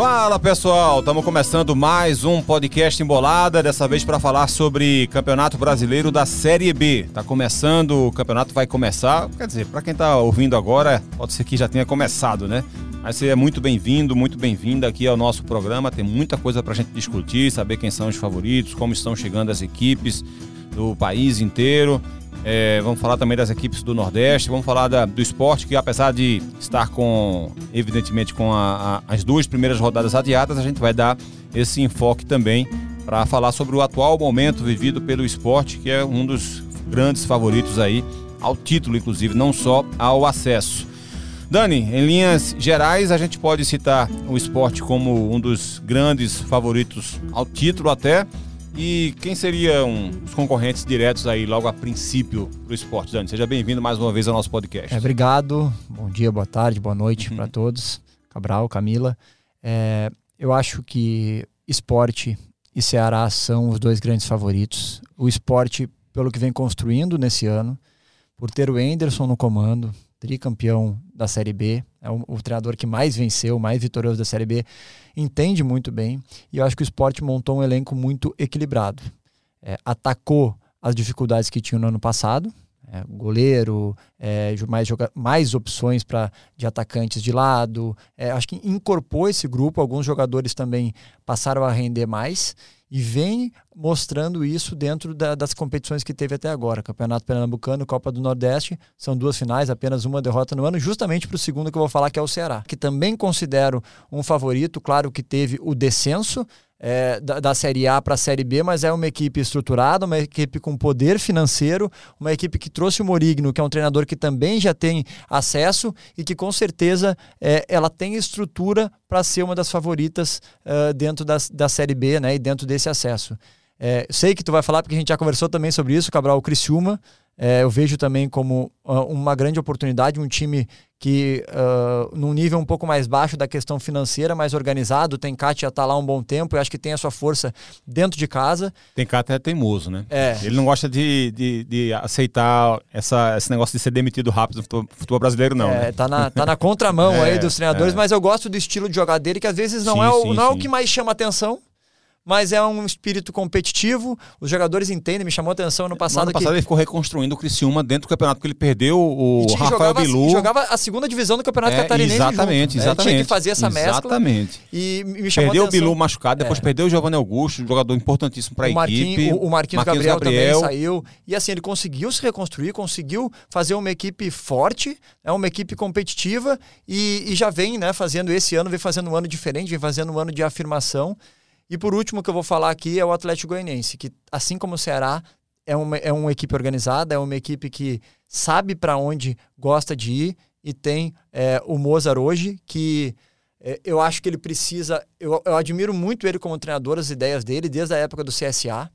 Fala pessoal, estamos começando mais um podcast Embolada, dessa vez para falar sobre Campeonato Brasileiro da Série B. Tá começando, o campeonato vai começar, quer dizer, para quem tá ouvindo agora, pode ser que já tenha começado, né? Mas você é muito bem-vindo, muito bem-vinda aqui ao nosso programa. Tem muita coisa para a gente discutir, saber quem são os favoritos, como estão chegando as equipes do país inteiro. É, vamos falar também das equipes do Nordeste, vamos falar da, do esporte, que apesar de estar com, evidentemente, com a, a, as duas primeiras rodadas adiadas, a gente vai dar esse enfoque também para falar sobre o atual momento vivido pelo esporte, que é um dos grandes favoritos aí ao título, inclusive, não só ao acesso. Dani, em linhas gerais, a gente pode citar o esporte como um dos grandes favoritos ao título até. E quem seriam os concorrentes diretos aí logo a princípio para o esporte, Dani? Seja bem-vindo mais uma vez ao nosso podcast. É, obrigado. Bom dia, boa tarde, boa noite uhum. para todos. Cabral, Camila. É, eu acho que esporte e Ceará são os dois grandes favoritos. O esporte, pelo que vem construindo nesse ano, por ter o Enderson no comando, tricampeão da Série B, é o, o, treinador que mais venceu, mais vitorioso da Série B, entende muito bem e eu acho que o esporte montou um elenco muito equilibrado. É, atacou as dificuldades que tinha no ano passado, é, goleiro, é, mais, mais opções para de atacantes de lado. É, acho que incorporou esse grupo, alguns jogadores também passaram a render mais e vem mostrando isso dentro da, das competições que teve até agora. Campeonato Pernambucano, Copa do Nordeste, são duas finais, apenas uma derrota no ano, justamente para o segundo que eu vou falar, que é o Ceará, que também considero um favorito, claro que teve o descenso, é, da, da, Série A para a Série B, mas é uma equipe estruturada, uma equipe com poder financeiro, uma equipe que trouxe o Morigno, que é um treinador que também já tem acesso e que com certeza é, ela tem estrutura para ser uma das favoritas uh, dentro da, da Série B né, e dentro desse acesso. É, sei que tu vai falar porque a gente já conversou também sobre isso, Cabral, o Criciúma, é, eu vejo também como uh, uma grande oportunidade, um time que uh, num nível um pouco mais baixo da questão financeira, mais organizado, tem Kátia está lá um bom tempo, eu acho que tem a sua força dentro de casa. Tem Kátia é teimoso, né? É. Ele não gosta de, de, de, aceitar essa, esse negócio de ser demitido rápido no futebol, futebol brasileiro, não. É, né? tá, na, tá na contramão é, aí dos treinadores, é. mas eu gosto do estilo de jogar dele, que às vezes não, sim, é, o, sim, não é o que mais chama atenção, mas é um espírito competitivo. Os jogadores entendem, me chamou a atenção no passado. No ano passado que... ele ficou reconstruindo o Criciúma dentro do campeonato, porque ele perdeu o Rafael jogava, Bilu. jogava a segunda divisão do campeonato é, catarinense. Exatamente, junto, exatamente. Né? Tinha que fazer essa mescla. Exatamente. E me chamou perdeu a atenção. o Bilu machucado, depois é. perdeu o Giovanni Augusto, jogador importantíssimo para a equipe. O, o Marquinhos, Marquinhos Gabriel, Gabriel, também saiu. E assim, ele conseguiu se reconstruir, conseguiu fazer uma equipe forte, é uma equipe competitiva e, e já vem né, fazendo esse ano, vem fazendo um ano diferente, vem fazendo um ano de afirmação. E por último que eu vou falar aqui é o Atlético Goianiense, que assim como o Ceará, é uma, é uma equipe organizada, é uma equipe que sabe para onde gosta de ir e tem é, o Mozart hoje, que é, eu acho que ele precisa. Eu, eu admiro muito ele como treinador, as ideias dele, desde a época do CSA.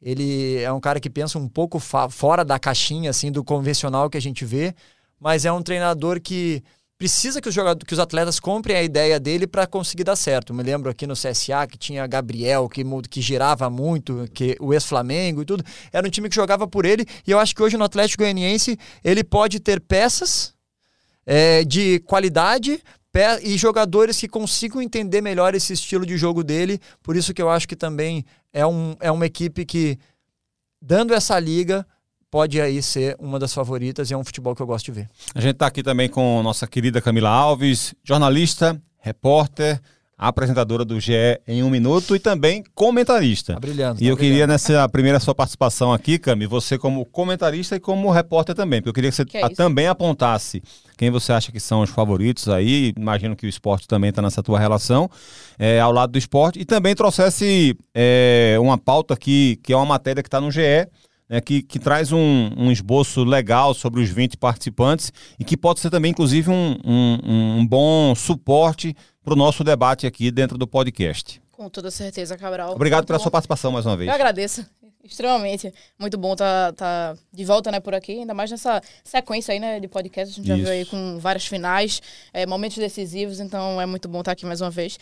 Ele é um cara que pensa um pouco fora da caixinha, assim, do convencional que a gente vê, mas é um treinador que precisa que os, jogadores, que os atletas comprem a ideia dele para conseguir dar certo. Me lembro aqui no CSA que tinha Gabriel, que, que girava muito, que o ex-Flamengo e tudo. Era um time que jogava por ele. E eu acho que hoje no Atlético Goianiense ele pode ter peças é, de qualidade e jogadores que consigam entender melhor esse estilo de jogo dele. Por isso que eu acho que também é, um, é uma equipe que, dando essa liga, pode aí ser uma das favoritas e é um futebol que eu gosto de ver. A gente está aqui também com nossa querida Camila Alves, jornalista, repórter, apresentadora do GE em um minuto e também comentarista. Tá brilhando. E tá eu queria nessa primeira sua participação aqui, Cami, você como comentarista e como repórter também, porque eu queria que você que é também apontasse quem você acha que são os favoritos aí, imagino que o esporte também está nessa tua relação, é, ao lado do esporte, e também trouxesse é, uma pauta aqui, que é uma matéria que está no GE, né, que, que traz um, um, esboço legal sobre os 20 participantes e que pode ser também, inclusive, um, um, um bom suporte para o nosso debate aqui dentro do podcast. Com toda certeza, Cabral. Obrigado pela sua participação mais uma vez. Eu agradeço. Extremamente. Muito bom estar tá, tá de volta né, por aqui, ainda mais nessa sequência aí, né, de podcast. A gente Isso. já viu aí com várias finais, é, momentos decisivos, então é muito bom estar aqui mais uma vez.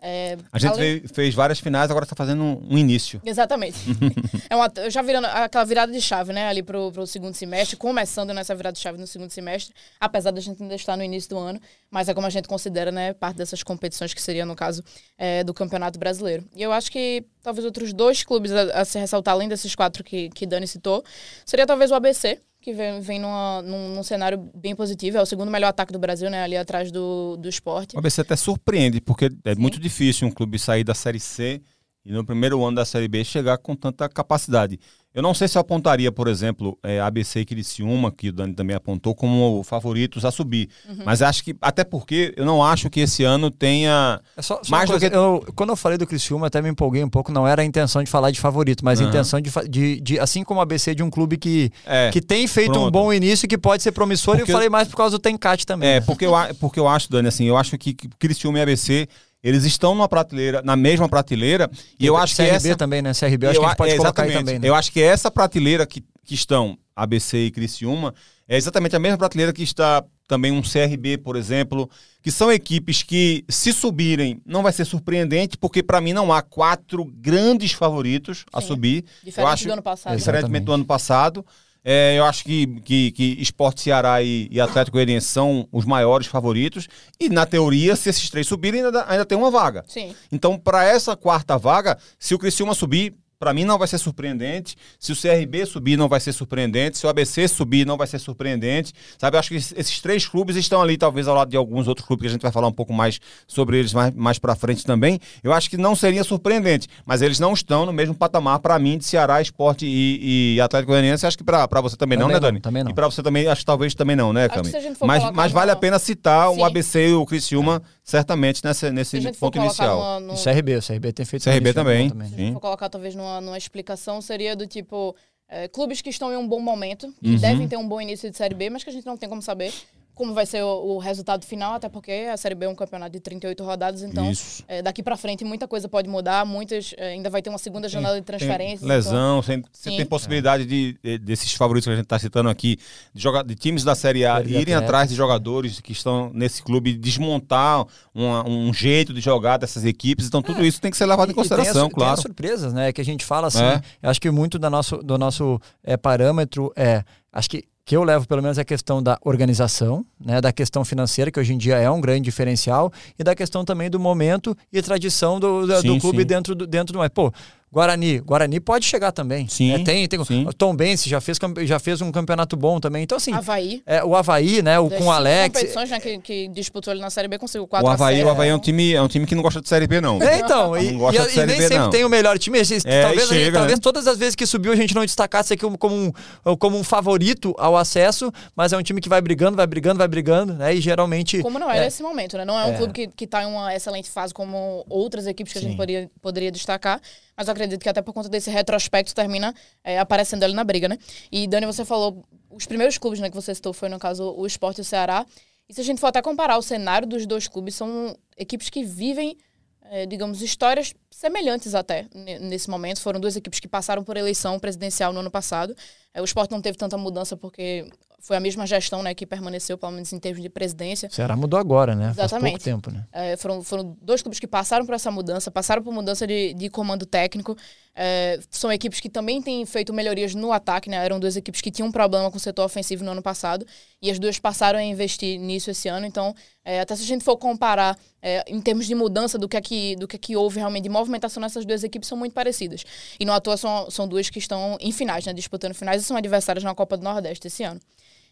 É, a gente além... fez várias finais, agora está fazendo um, início. Exatamente. é uma, já virando aquela virada de chave, né? Ali pro, pro segundo semestre, começando nessa virada de chave no segundo semestre, apesar da gente ainda estar no início do ano, mas é como a gente considera, né? Parte dessas competições que seria, no caso, é, do Campeonato Brasileiro. E eu acho que talvez outros dois clubes a, a se ressaltar, além desses quatro que, que Dani citou, seria talvez o ABC, que vem, vem numa, num, num, cenário bem positivo. É o segundo melhor ataque do Brasil, né? Ali atrás do, do esporte. O ABC até surpreende, porque é Sim. muito difícil um clube sair da Série C e no primeiro ano da Série B chegar com tanta capacidade. Eu não sei se eu apontaria, por exemplo, é, ABC e Criciúma, que o Dani também apontou, como favoritos a subir. Uhum. Mas acho que, até porque eu não acho que esse ano tenha é só, só mais do que... Eu, quando eu falei do Criciúma, até me empolguei um pouco, não era a intenção de falar de favorito, mas uhum. a intenção de, de, de, assim como a ABC de um clube que, é, que tem feito pronto. um bom início e que pode ser promissor, porque... eu falei mais por causa do Tencate também. É, né? porque, eu, porque eu acho, Dani, assim, eu acho que Criciúma e ABC eles estão numa prateleira, na mesma prateleira, e, eu acho CRB que essa também, né? CRB, eu acho que a gente pode é, colocar aí também, né? Eu acho que essa prateleira que, que estão ABC e Criciúma é exatamente a mesma prateleira que está também um CRB, por exemplo, que são equipes que se subirem não vai ser surpreendente, porque para mim não há quatro grandes favoritos Sim, a subir. Diferente eu acho, do ano passado. Diferentemente do ano passado. É, eu acho que, que, que Esporte Ceará e, e Atlético Goianiense são os maiores favoritos. E, na teoria, se esses três subirem, ainda, ainda tem uma vaga. Sim. Então, para essa quarta vaga, se o Criciúma subir, para mim não vai ser surpreendente. Se o CRB subir, não vai ser surpreendente. Se o ABC subir, não vai ser surpreendente. Sabe, eu acho que esses três clubes estão ali, talvez ao lado de alguns outros clubes que a gente vai falar um pouco mais sobre eles mais, mais para frente também. Eu acho que não seria surpreendente, mas eles não estão no mesmo patamar para mim de Ceará, Esporte e, e Atlético Goianiense. Acho que para você também, também, não, né, Dani? Também não. E para você também, acho que talvez também não, né, Cami? Mas, mas vale a pena citar Sim. o ABC e o Criciúma certamente nessa, nesse ponto inicial. No, no... CRB, o CRB tem feito CRB também. também. Se a gente for colocar talvez numa, numa explicação, seria do tipo. É, clubes que estão em um bom momento, que uhum. devem ter um bom início de Série B, mas que a gente não tem como saber como vai ser o, o, resultado final, até porque a Série B é um campeonato de 38 rodadas, então é, daqui para frente muita coisa pode mudar, muitas é, ainda vai ter uma segunda janela de transferência. Lesão, então, você tem possibilidade de, desses favoritos que a gente está citando aqui, de, jogar, de times da Série A irem atrás de jogadores que estão nesse clube, desmontar uma, um jeito de jogar dessas equipes, então tudo é. isso tem que ser levado em consideração, tem claro. Tem as surpresas, né, que a gente fala assim, é. acho que muito do nosso, do nosso é, parâmetro é, acho que que eu levo pelo menos é a questão da organização, né, da questão financeira, que hoje em dia é um grande diferencial, e da questão também do momento e tradição do, do, sim, do clube sim. dentro do, dentro do. Pô, Guarani. Guarani pode chegar também. Sim. É, tem, tem. Sim. Tom Bense já fez, já fez um campeonato bom também. Então, assim. Havaí. É, o Havaí, né? O, com o Alex. competições né, que, que disputou ali na Série B conseguiu 4 o Havaí, O Havaí é um, time, é um time que não gosta de Série B, não. É, então. e, não gosta e, de série e nem B, sempre não. tem o melhor time. É, talvez, chega, gente, né? talvez todas as vezes que subiu a gente não destacasse aqui como um, como um favorito ao acesso, mas é um time que vai brigando, vai brigando, vai brigando, né? E geralmente. Como não é, é. nesse momento, né? Não é um é. clube que, que tá em uma excelente fase como outras equipes que Sim. a gente poderia, poderia destacar mas eu acredito que até por conta desse retrospecto termina é, aparecendo ali na briga, né? E Dani, você falou, os primeiros clubes né, que você citou foi, no caso, o Esporte e o Ceará. E se a gente for até comparar o cenário dos dois clubes, são equipes que vivem, é, digamos, histórias semelhantes até nesse momento. Foram duas equipes que passaram por eleição presidencial no ano passado. É, o esporte não teve tanta mudança porque foi a mesma gestão né, que permaneceu, pelo menos em termos de presidência. Ceará mudou agora, né? Exatamente. Faz pouco tempo, né? É, foram, foram dois clubes que passaram por essa mudança, passaram por mudança de, de comando técnico. É, são equipes que também têm feito melhorias no ataque, né? Eram duas equipes que tinham um problema com o setor ofensivo no ano passado e as duas passaram a investir nisso esse ano. Então, é, até se a gente for comparar é, em termos de mudança do que, é que, do que, é que houve realmente de movimentação nessas duas equipes, são muito parecidas. E no ator são, são duas que estão em finais, né? Disputando finais e são adversárias na Copa do Nordeste esse ano.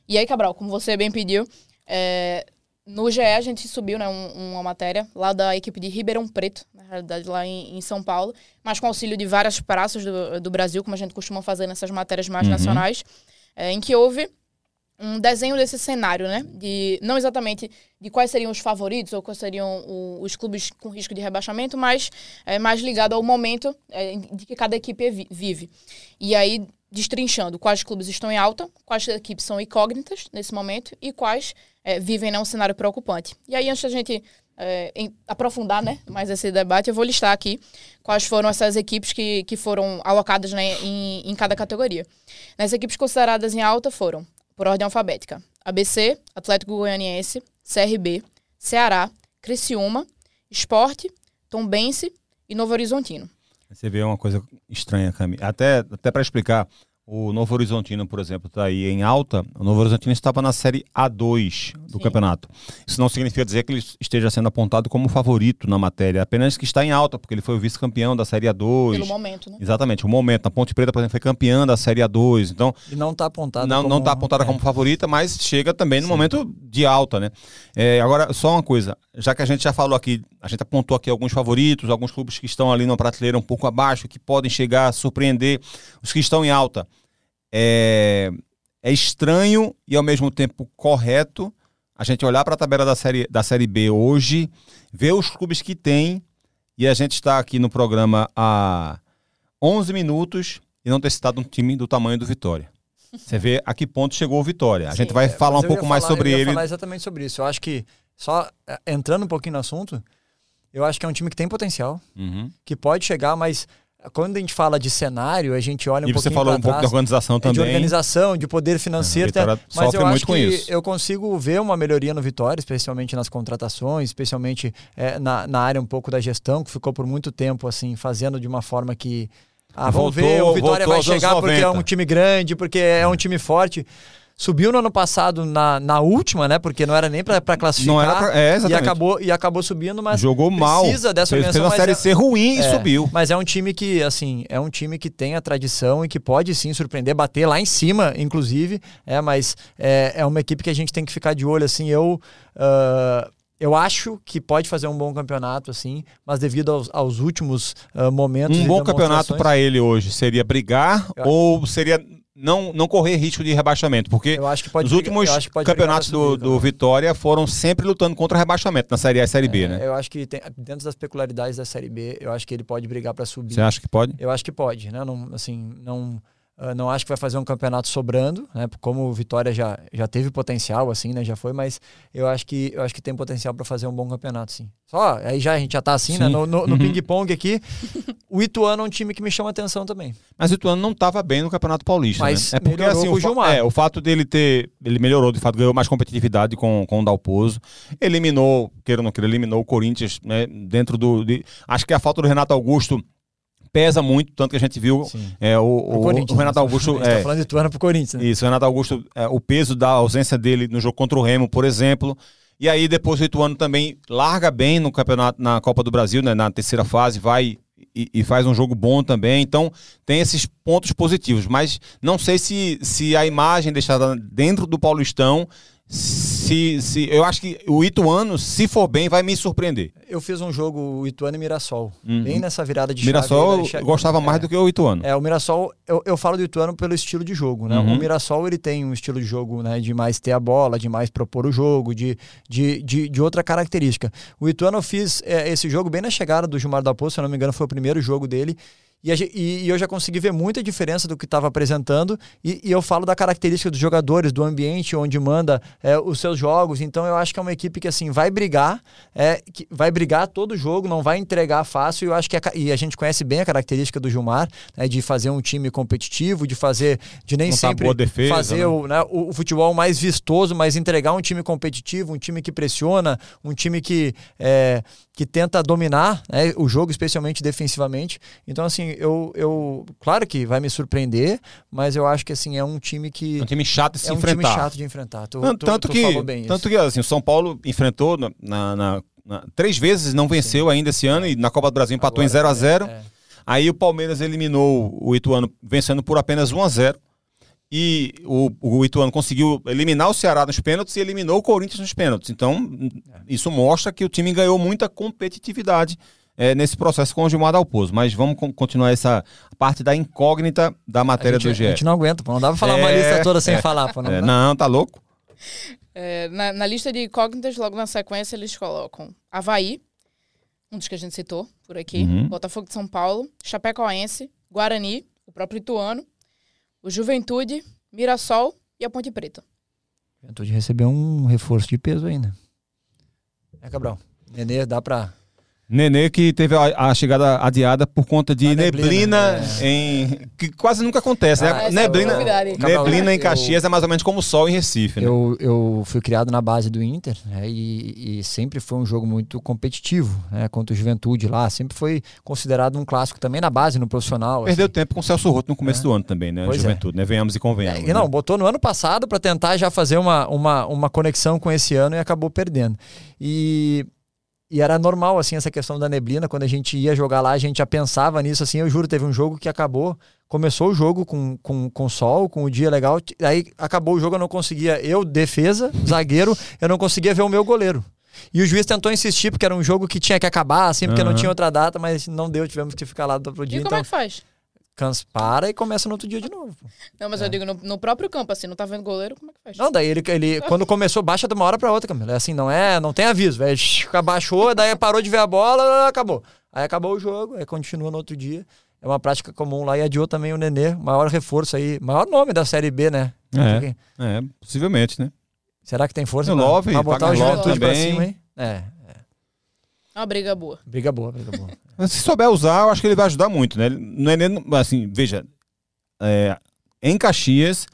E aí, Cabral, como você bem pediu, é, no GE a gente subiu né, um, uma matéria lá da equipe de Ribeirão Preto, na realidade lá em, em São Paulo, mas com auxílio de várias praças do, do, Brasil, como a gente costuma fazer nessas matérias mais uhum. nacionais, é, em que houve um desenho desse cenário, né? De, não exatamente de quais seriam os favoritos ou quais seriam o, os clubes com risco de rebaixamento, mas é, mais ligado ao momento é, de que cada equipe vive. E aí destrinchando quais clubes estão em alta, quais equipes são incógnitas nesse momento e quais é, vivem num cenário preocupante. E aí, antes da gente é, em, aprofundar né, mais esse debate, eu vou listar aqui quais foram essas equipes que, que foram alocadas né, em, em cada categoria. Nas equipes consideradas em alta foram, por ordem alfabética, ABC, Atlético Goianiense, CRB, Ceará, Criciúma, Esporte, Tombense e Novo Horizontino. Você vê uma coisa estranha, Cami. Até, até para explicar, o Novo Horizontino, por exemplo, está aí em alta. O Novo Horizontino estava na série A2 do Sim. campeonato. Isso não significa dizer que ele esteja sendo apontado como favorito na matéria, apenas que está em alta, porque ele foi o vice-campeão da série A2. Pelo momento, né? Exatamente, o momento. A Ponte Preta, por exemplo, foi campeã da série A2. Então, e não está apontada não, como... Não está apontada é. como favorita, mas chega também no Sim. momento de alta, né? É, agora, só uma coisa. Já que a gente já falou aqui, a gente apontou aqui alguns favoritos, alguns clubes que estão ali na prateleira um pouco abaixo, que podem chegar a surpreender os que estão em alta é, é estranho e ao mesmo tempo correto a gente olhar para a tabela da série, da série B hoje, ver os clubes que tem, e a gente está aqui no programa há 11 minutos e não ter citado um time do tamanho do Vitória. Você vê a que ponto chegou o Vitória. A Sim, gente vai é, falar um pouco falar, mais sobre eu ia ele. falar exatamente sobre isso. Eu acho que, só é, entrando um pouquinho no assunto, eu acho que é um time que tem potencial, uhum. que pode chegar, mas quando a gente fala de cenário, a gente olha um pouquinho E você falou um pouco de organização também. De organização, de poder financeiro. É, mas eu acho que isso. eu consigo ver uma melhoria no Vitória, especialmente nas contratações, especialmente é, na, na área um pouco da gestão, que ficou por muito tempo assim, fazendo de uma forma que... Ah, vamos voltou, ver, o Vitória vai chegar porque é um time grande, porque é um time forte. Subiu no ano passado na, na última, né? Porque não era nem para classificar. Não era pra, é, exatamente. E acabou, e acabou subindo, mas jogou mal. Precisa dessa fez, fez uma série é, C ruim é, e subiu. Mas é um time que, assim, é um time que tem a tradição e que pode sim surpreender, bater lá em cima, inclusive. É, mas é, é uma equipe que a gente tem que ficar de olho, assim. Eu. Uh, eu acho que pode fazer um bom campeonato, assim, mas devido aos, aos últimos uh, momentos. Um bom campeonato para ele hoje seria brigar eu... ou seria não, não correr risco de rebaixamento, porque os últimos campeonatos do, do Vitória foram sempre lutando contra rebaixamento na Série A e Série B, é, né? Eu acho que tem, dentro das peculiaridades da Série B, eu acho que ele pode brigar para subir. Você acha que pode? Eu acho que pode, né? Não, assim, não Uh, não acho que vai fazer um campeonato sobrando, né? Como o Vitória já, já teve potencial, assim, né? Já foi, mas eu acho que eu acho que tem potencial para fazer um bom campeonato, sim. Só, aí já a gente já tá assim, né? sim. né? No, no, no uhum. ping-pong aqui, o Ituano é um time que me chama atenção também. Mas o Ituano não estava bem no Campeonato Paulista, mas né? É porque assim, o, Gilmar. É, o fato dele ter. Ele melhorou, de fato, ganhou mais competitividade com, com o Dalpozo. Eliminou, queira ou não queira, eliminou o Corinthians, né? Dentro do. De, acho que a falta do Renato Augusto pesa muito, tanto que a gente viu é, o, o, o, Renato né? Augusto. É, tá falando de Tuano pro Corinthians. Né? Isso, o Renato Augusto, é, o peso da ausência dele no jogo contra o Remo, por exemplo. E aí depois o Ituano também larga bem no campeonato, na Copa do Brasil, né, na terceira fase, vai e, e, faz um jogo bom também. Então tem esses pontos positivos. Mas não sei se, se a imagem deixada dentro do Paulistão se, se eu acho que o Ituano, se for bem, vai me surpreender. Eu fiz um jogo Ituano e Mirassol, uhum. bem nessa virada de Mirassol chave. Mirassol gostava mais é, do que o Ituano. É, o Mirassol, eu, eu falo do Ituano pelo estilo de jogo, né? Uhum. O Mirassol, ele tem um estilo de jogo, né, de mais ter a bola, de mais propor o jogo, de, de, de, de outra característica. O Ituano eu fiz é, esse jogo bem na chegada do Gilmar da Poça, se eu não me engano, foi o primeiro jogo dele. E, e, eu já consegui ver muita diferença do que estava apresentando. E, e, eu falo da característica dos jogadores, do ambiente onde manda é, os seus jogos. Então eu acho que é uma equipe que assim vai brigar, é, que vai brigar todo jogo, não vai entregar fácil. E eu acho que a, e a gente conhece bem a característica do Gilmar, né, de fazer um time competitivo, de fazer, de nem sempre defesa, fazer né? o, né, o, o, futebol mais vistoso, mas entregar um time competitivo, um time que pressiona, um time que é, que tenta dominar né, o jogo, especialmente defensivamente. Então, assim, eu, eu. Claro que vai me surpreender, mas eu acho que assim, é um time que. É um time chato de se é enfrentar. É um time chato de enfrentar. Tu, tanto, tu, tanto tu que, tanto que assim, o São Paulo enfrentou na, na, na, na três vezes, não venceu Sim. ainda esse ano, e na Copa do Brasil empatou Agora, em 0 a 0 é, é. Aí o Palmeiras eliminou o Ituano vencendo por apenas 1 a 0 e o, o Ituano conseguiu eliminar o Ceará nos pênaltis e eliminou o Corinthians nos pênaltis. Então, isso mostra que o time ganhou muita competitividade é, nesse processo com o Gilmar Dalpozo. Mas vamos continuar essa parte da incógnita da matéria gente, do GE. A gente não aguenta, pô. não dá pra falar é, uma lista toda sem é, falar. Pô, não, é, não, tá louco? É, na, na, lista de incógnitas, logo na sequência, eles colocam Havaí, um dos que a gente citou por aqui, uhum. Botafogo de São Paulo, Chapecoense, Guarani, o próprio Ituano, o Juventude, Mirassol e a Ponte Preta. Juventude recebeu um reforço de peso ainda. É, Cabral? Nenê, dá pra. Nenê que teve a, a chegada adiada por conta de neblina, neblina, em. que quase nunca acontece, Ah, né? essa é Neblina, neblina em Eu- Caxias é mais ou menos como o sol em Recife, né? Eu, eu fui criado na base do Inter né, e, e sempre foi um jogo muito competitivo né, contra o Juventude lá. Sempre foi considerado um clássico também na base, no profissional. Perdeu assim. tempo com o Celso Roto no começo É. do ano também, né? Pois é. Juventude, né? Venhamos e convenhamos. E não, né? botou no ano passado para tentar já fazer uma, uma, uma conexão com esse ano e acabou perdendo. E, e era normal, assim, essa questão da neblina. Quando a gente ia jogar lá, a gente já pensava nisso, assim. Eu juro, teve um jogo que acabou. Começou o jogo com, com, com sol, com o dia legal. Aí acabou o jogo, eu não conseguia. Eu, defesa, zagueiro, eu não conseguia ver o meu goleiro. E o juiz tentou insistir, porque era um jogo que tinha que acabar, assim, porque não Aham. tinha outra data, mas não deu, tivemos que ficar lá do outro dia. E como Então, é que faz? Cansa, para e começa no outro dia de novo. Não, mas eu digo, no, no próprio campo, assim, não tá vendo goleiro, como é que faz? É. Não, daí ele, ele quando começou, baixa de uma hora pra outra, Camila. É assim, não é, não tem aviso, velho. Abaixou, daí parou de ver a bola, acabou. Aí acabou o jogo, aí continua no outro dia. É uma prática comum lá e adiou também o Nenê, maior reforço aí, maior nome da Série B, né? É. É, possivelmente, né? Será que tem força O pra, Love, pra botar o Juventude pra cima, hein? É, É uma briga boa. briga boa, briga boa. Se souber usar, eu acho que ele vai ajudar muito, né? Não é nem, assim, veja, é, em Caxias,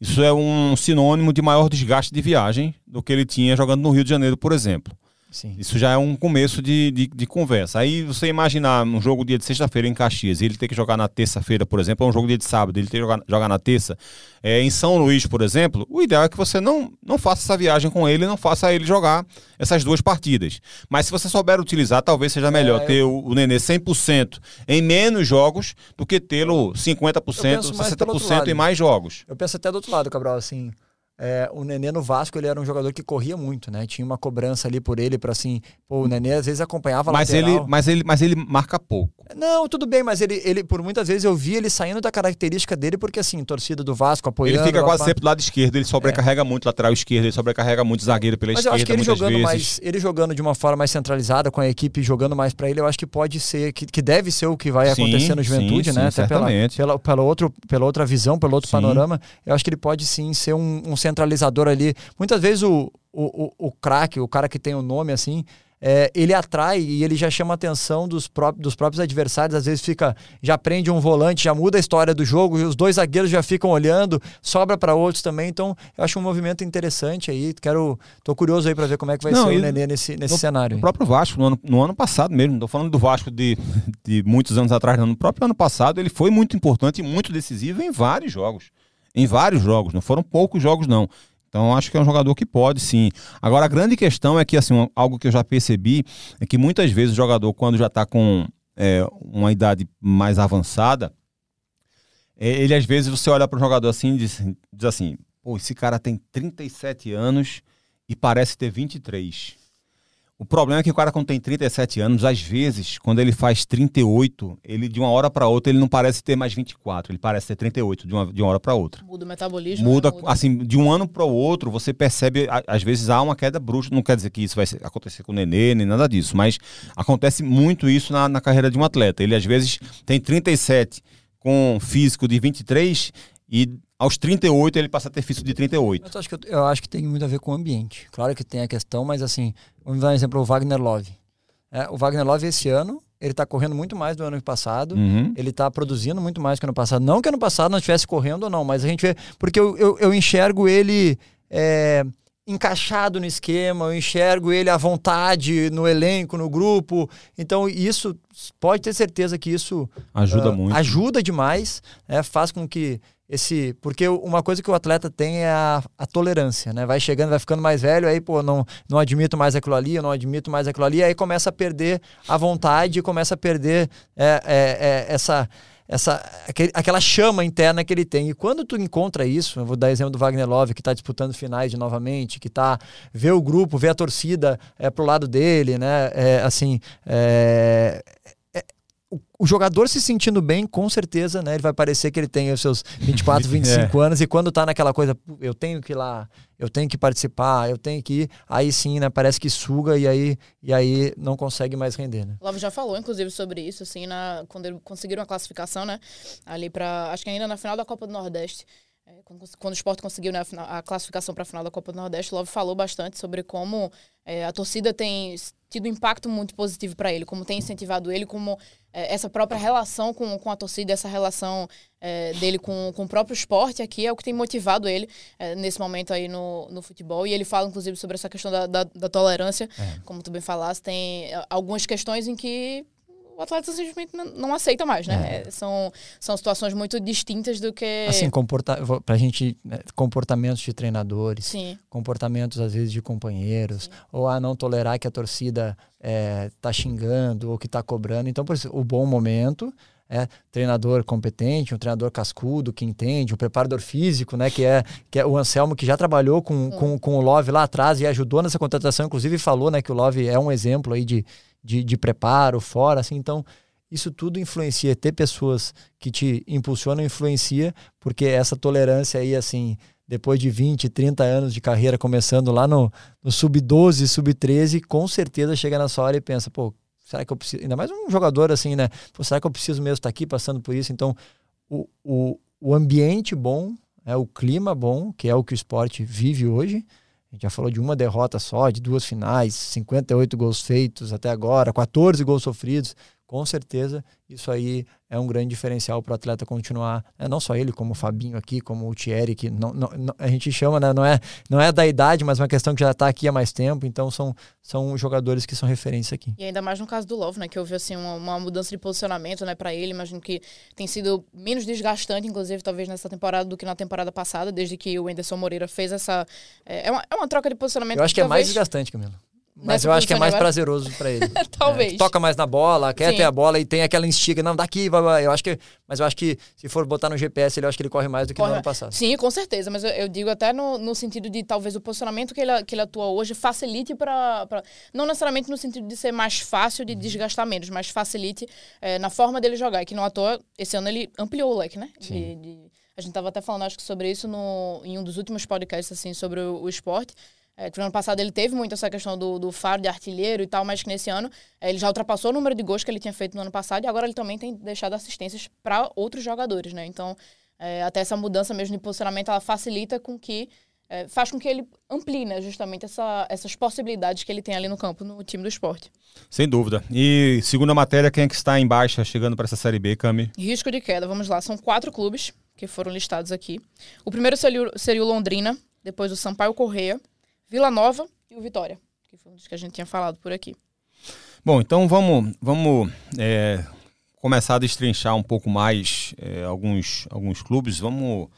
isso é um sinônimo de maior desgaste de viagem do que ele tinha jogando no Rio de Janeiro, por exemplo. Sim. Isso já é um começo de, de, de conversa. Aí você imaginar um jogo dia de sexta-feira em Caxias, e ele ter que jogar na terça-feira, por exemplo, ou um jogo dia de sábado, ele ter que jogar, jogar na terça, é, em São Luís, por exemplo, o ideal é que você não, não faça essa viagem com ele, não faça ele jogar essas duas partidas. Mas se você souber utilizar, talvez seja melhor É, ter o, o Nenê 100% em menos jogos do que tê-lo 50%, penso mais pelo outro 60% lado. em mais jogos. Eu penso até do outro lado, Cabral, assim. É, o Nenê no Vasco, ele era um jogador que corria muito, né? Tinha uma cobrança ali por ele, pra assim. Pô, o Nenê às vezes acompanhava Mas lateral. ele, mas, ele, mas ele marca pouco. Não, tudo bem, mas ele, ele, por muitas vezes eu vi ele saindo da característica dele, porque assim, torcida do Vasco apoiando. Ele fica quase sempre do lado esquerdo, ele sobrecarrega muito lateral esquerdo, ele sobrecarrega muito zagueiro pela Mas eu esquerda acho que ele jogando vezes. mais, ele jogando de uma forma mais centralizada, com a equipe jogando mais pra ele, eu acho que pode ser, que, que deve ser o que vai Sim, acontecer no Juventude, sim, né? sim, Até pela, certamente. pela, pela, outro, pela outra visão, pelo outro panorama, eu acho que ele pode sim ser um, um centralizador ali. Muitas vezes o, o, o, o craque, o cara que tem o nome assim, é, ele atrai e ele já chama a atenção dos, pró dos próprios adversários. Às vezes fica, já prende um volante, já muda a história do jogo, os dois zagueiros já ficam olhando, sobra para outros também. Então, eu acho um movimento interessante aí. Quero, tô curioso aí para ver como é que vai Não, ser o Nenê nesse, nesse no- cenário. O próprio Vasco, no ano, no ano passado mesmo, não tô falando do Vasco de, de muitos anos atrás, não. No próprio ano passado, ele foi muito importante e muito decisivo em vários jogos. Em vários jogos, não foram poucos jogos, não. Então, acho que é um jogador que pode, sim. Agora, a grande questão é que, assim, algo que eu já percebi é que muitas vezes o jogador, quando já está com é, uma idade mais avançada, é, ele às vezes você olha para o jogador assim e diz, diz assim: pô, esse cara tem 37 anos e parece ter 23. O problema é que o cara, quando tem 37 anos, às vezes, quando ele faz 38, ele de uma hora para outra, ele não parece ter mais 24, ele parece ter 38 de uma, de uma hora para outra. Muda o metabolismo. Muda, né? assim, de um ano para o outro, você percebe, às vezes há uma queda brusca. Não quer dizer que isso vai acontecer com o Nenê, nem nada disso, mas acontece muito isso na, na carreira de um atleta. Ele, às vezes, tem 37 com físico de 23 e aos 38 ele passa a ter físico de 38. Mas eu acho, que, eu- eu acho que tem muito a ver com o ambiente. Claro que tem a questão, mas assim, vamos dar um exemplo, o Wagner Love. É, o Wagner Love esse ano, ele tá correndo muito mais do ano passado. Uhum. Ele tá produzindo muito mais que ano passado. Não que ano passado não estivesse correndo ou não, mas a gente vê. Porque eu, eu, eu enxergo ele é, encaixado no esquema, eu enxergo ele à vontade no elenco, no grupo. Então, isso pode ter certeza que isso Ajuda ah, muito. Ajuda demais, né? faz com que esse. Porque uma coisa que o atleta tem é a, a tolerância, né? Vai chegando, vai ficando mais velho, aí, pô, não, não admito mais aquilo ali, eu não admito mais aquilo ali, aí começa a perder a vontade, começa a perder é, é, é, essa. Essa, aquela chama interna que ele tem. E quando tu encontra isso, eu vou dar exemplo do Wagner Love, que está disputando finais de novamente, que tá vê o grupo, vê a torcida é, pro lado dele, né? É, assim, é, o, jogador se sentindo bem, com certeza, né? Ele vai parecer que ele tem os seus 24, 25 anos, e quando tá naquela coisa, "Pô, eu tenho que ir lá, eu tenho que participar, eu tenho que ir, aí sim, né? Parece que suga e aí, e aí não consegue mais render, né? O Love já falou, inclusive, sobre isso, assim, na, quando conseguiram a classificação, né? Ali pra. Acho que ainda na final da Copa do Nordeste. É, quando, o esporte conseguiu né, a, classificação para a final da Copa do Nordeste, Love falou bastante sobre como é, a torcida tem tido um impacto muito positivo para ele, como tem incentivado ele, como é, essa própria relação com, com a torcida, essa relação é, dele com, com o próprio esporte aqui é o que tem motivado ele é, nesse momento aí no, no futebol. E ele fala, inclusive, sobre essa questão da, da, da tolerância. É. Como tu bem falaste, tem algumas questões em que o atleta simplesmente não, aceita mais, né? É. São, são situações muito distintas do que. Assim, comporta pra gente, né, comportamentos de treinadores, Sim. comportamentos às vezes de companheiros, Sim. ou a não tolerar que a torcida é, tá xingando ou que tá cobrando. Então, por isso, o bom momento. É, treinador competente, um treinador cascudo que entende, um preparador físico, né, que é, que é o Anselmo que já trabalhou com, com, com o Love lá atrás e ajudou nessa contratação, inclusive falou, né, que o Love é um exemplo aí de, de, de preparo fora, assim, então isso tudo influencia. Ter pessoas que te impulsionam influencia, porque essa tolerância aí, assim, depois de 20, 30 anos de carreira, começando lá no, no sub-12, sub-13, com certeza chega na sua hora e pensa, pô, será que eu preciso. Ainda mais um jogador assim, né? Pô, será que eu preciso mesmo estar aqui passando por isso? Então, o, o, o ambiente bom, é o clima bom, que é o que o esporte vive hoje gente já falou de uma derrota só, de duas finais, 58 gols feitos até agora, 14 gols sofridos. Com certeza, isso aí é um grande diferencial para o atleta continuar, né? não só ele, como o Fabinho aqui, como o Thierry, que não, não, não, a gente chama, né? não, é, não é da idade, mas uma questão que já está aqui há mais tempo, então são, são jogadores que são referência aqui. E ainda mais no caso do Love, né, que houve assim, uma, uma mudança de posicionamento né, para ele, imagino que tem sido menos desgastante, inclusive, talvez nessa temporada do que na temporada passada, desde que o Anderson Moreira fez essa. É, é uma, é uma troca de posicionamento. Eu acho que, que é talvez... mais desgastante, Camilo. Mas eu acho que é mais agora? prazeroso para ele. Talvez. É, toca mais na bola, quer Sim. ter a bola e tem aquela instiga, não, daqui, vai, vai. Eu acho que, mas eu acho que se for botar no GPS, ele acho que ele corre mais do que corre no ano passado. Sim, com certeza, mas eu, eu digo até no, no, sentido de talvez o posicionamento que ele, que ele atua hoje facilite para não necessariamente no sentido de ser mais fácil de desgastar menos, mas facilite é, na forma dele jogar, e que não à toa, esse ano ele ampliou o leque, né? De, de, a gente estava até falando, acho que sobre isso no, em um dos últimos podcasts, assim, sobre o, o esporte. É, no ano passado ele teve muito essa questão do, do faro de artilheiro e tal, mas que nesse ano é, ele já ultrapassou o número de gols que ele tinha feito no ano passado e agora ele também tem deixado assistências para outros jogadores, né? Então, é, até essa mudança mesmo de posicionamento, ela facilita com que é, faz com que ele amplie, né, justamente essa, essas possibilidades que ele tem ali no campo, no time do esporte. Sem dúvida. E segundo a matéria, quem é que está em baixa chegando para essa Série B, Cami? Risco de queda, vamos lá. São quatro clubes que foram listados aqui. O primeiro seria, seria o Londrina, depois o Sampaio Correia, Vila Nova e o Vitória, que foi um dos que a gente tinha falado por aqui. Bom, então vamos, vamos é, começar a destrinchar um pouco mais é, alguns, alguns clubes. Vamos.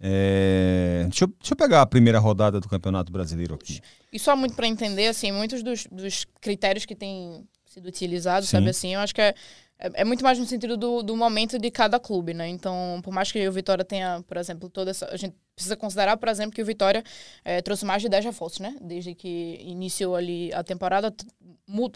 É, deixa, eu, deixa eu pegar a primeira rodada do Campeonato Brasileiro aqui. E só muito para entender, assim, muitos dos, dos critérios que têm sido utilizados, Sim. sabe assim, eu acho que é, é, é, muito mais no sentido do, do momento de cada clube, né? Então, por mais que o Vitória tenha, por exemplo, toda essa. A gente precisa considerar, por exemplo, que o Vitória é, trouxe mais de 10 reforços, né? Desde que iniciou ali a temporada,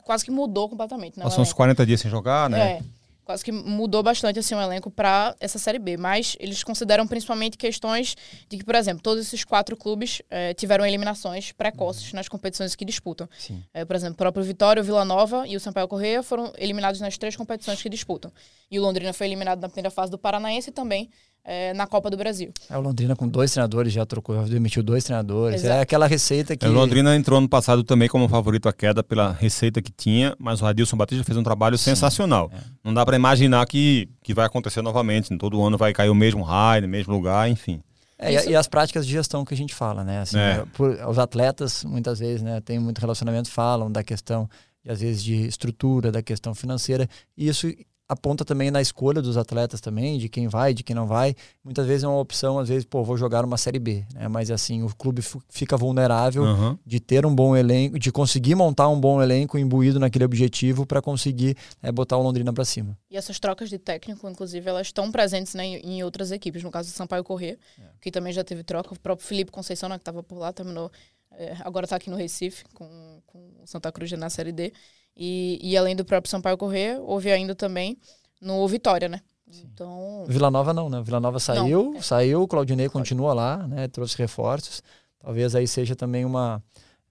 quase que mudou completamente. Né, Passou uns 40 dias sem jogar, né? É quase que mudou bastante assim o elenco para essa série B. Mas eles consideram principalmente questões de que, por exemplo, todos esses quatro clubes eh, tiveram eliminações precoces nas competições que disputam. Eh, por exemplo, o próprio Vitória, o Vila Nova e o Sampaio Correia foram eliminados nas três competições que disputam. E o Londrina foi eliminado na primeira fase do Paranaense também é, na Copa do Brasil. É, o Londrina com dois treinadores já trocou, já demitiu dois treinadores. É Exato. É aquela receita que. É, o Londrina entrou no passado também como favorito à queda pela receita que tinha, mas o Adilson Batista fez um trabalho Sim, sensacional. É. Não dá para imaginar que, que vai acontecer novamente. Todo ano vai cair o mesmo raio, no mesmo lugar, enfim. É, e, e, as práticas de gestão que a gente fala, né? Assim, é. por, os atletas, muitas vezes, né, tem muito relacionamento, falam da questão, às vezes, de estrutura, da questão financeira, e isso aponta também na escolha dos atletas também, de quem vai, de quem não vai. Muitas vezes é uma opção, às vezes, pô, vou jogar uma Série B, né? Mas assim, o clube fica vulnerável uhum. de ter um bom elenco, de conseguir montar um bom elenco imbuído naquele objetivo para conseguir é, botar o Londrina para cima. E essas trocas de técnico, inclusive, elas estão presentes né, em outras equipes, no caso do Sampaio Corrêa, é. que também já teve troca, o próprio Felipe Conceição, né, que estava por lá, terminou, é, agora está aqui no Recife, com, com o Santa Cruz na Série D. E, e além do próprio Sampaio Corrêa, houve ainda também no Vitória, né? Sim. Então. Vila Nova não, né? Vila Nova saiu, não, é. saiu, o Claudinei continua lá, né? Trouxe reforços. Talvez aí seja também uma,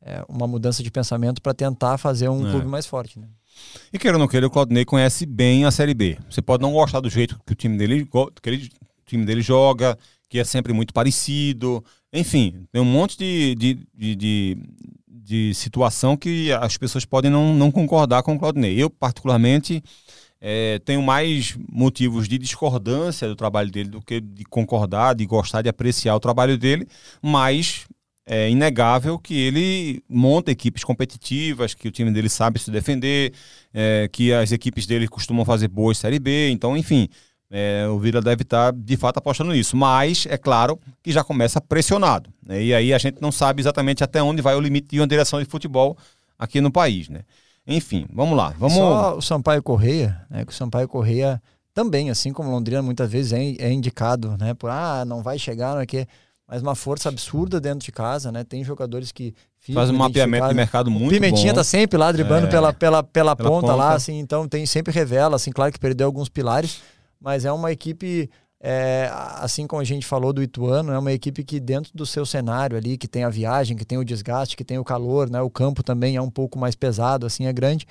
é, uma mudança de pensamento para tentar fazer um é. clube mais forte, né? E queira ou não queira, o Claudinei conhece bem a Série B. Você pode não gostar do jeito que o time dele, que ele, o time dele joga, que é sempre muito parecido. Enfim, tem um monte de, de, de, de, de situação que as pessoas podem não, não concordar com o Claudinei. Eu, particularmente, é, tenho mais motivos de discordância do trabalho dele do que de concordar, de gostar, de apreciar o trabalho dele, mas é inegável que ele monta equipes competitivas, que o time dele sabe se defender, é, que as equipes dele costumam fazer boas Série B, então, enfim, é, o Vila deve estar de fato apostando nisso. Mas é claro que já começa pressionado. Né? E aí a gente não sabe exatamente até onde vai o limite de uma direção de futebol aqui no país. Né? Enfim, vamos lá. Vamos... Só o Sampaio Correia, né? Que o Sampaio Correia também, assim como Londrina, muitas vezes é, é indicado, né? Por ah, não vai chegar, não é que mas uma força absurda dentro de casa, né? Tem jogadores que faz um mapeamento de mercado muito Pimentinha bom. tá sempre lá driblando é. pela, pela, pela, pela ponta, ponta, lá, assim, então tem sempre revela, assim, claro que perdeu alguns pilares, mas é uma equipe é, assim como a gente falou do Ituano, é uma equipe que dentro do seu cenário ali, que tem a viagem, que tem o desgaste, que tem o calor, né? O campo também é um pouco mais pesado, assim, é grande,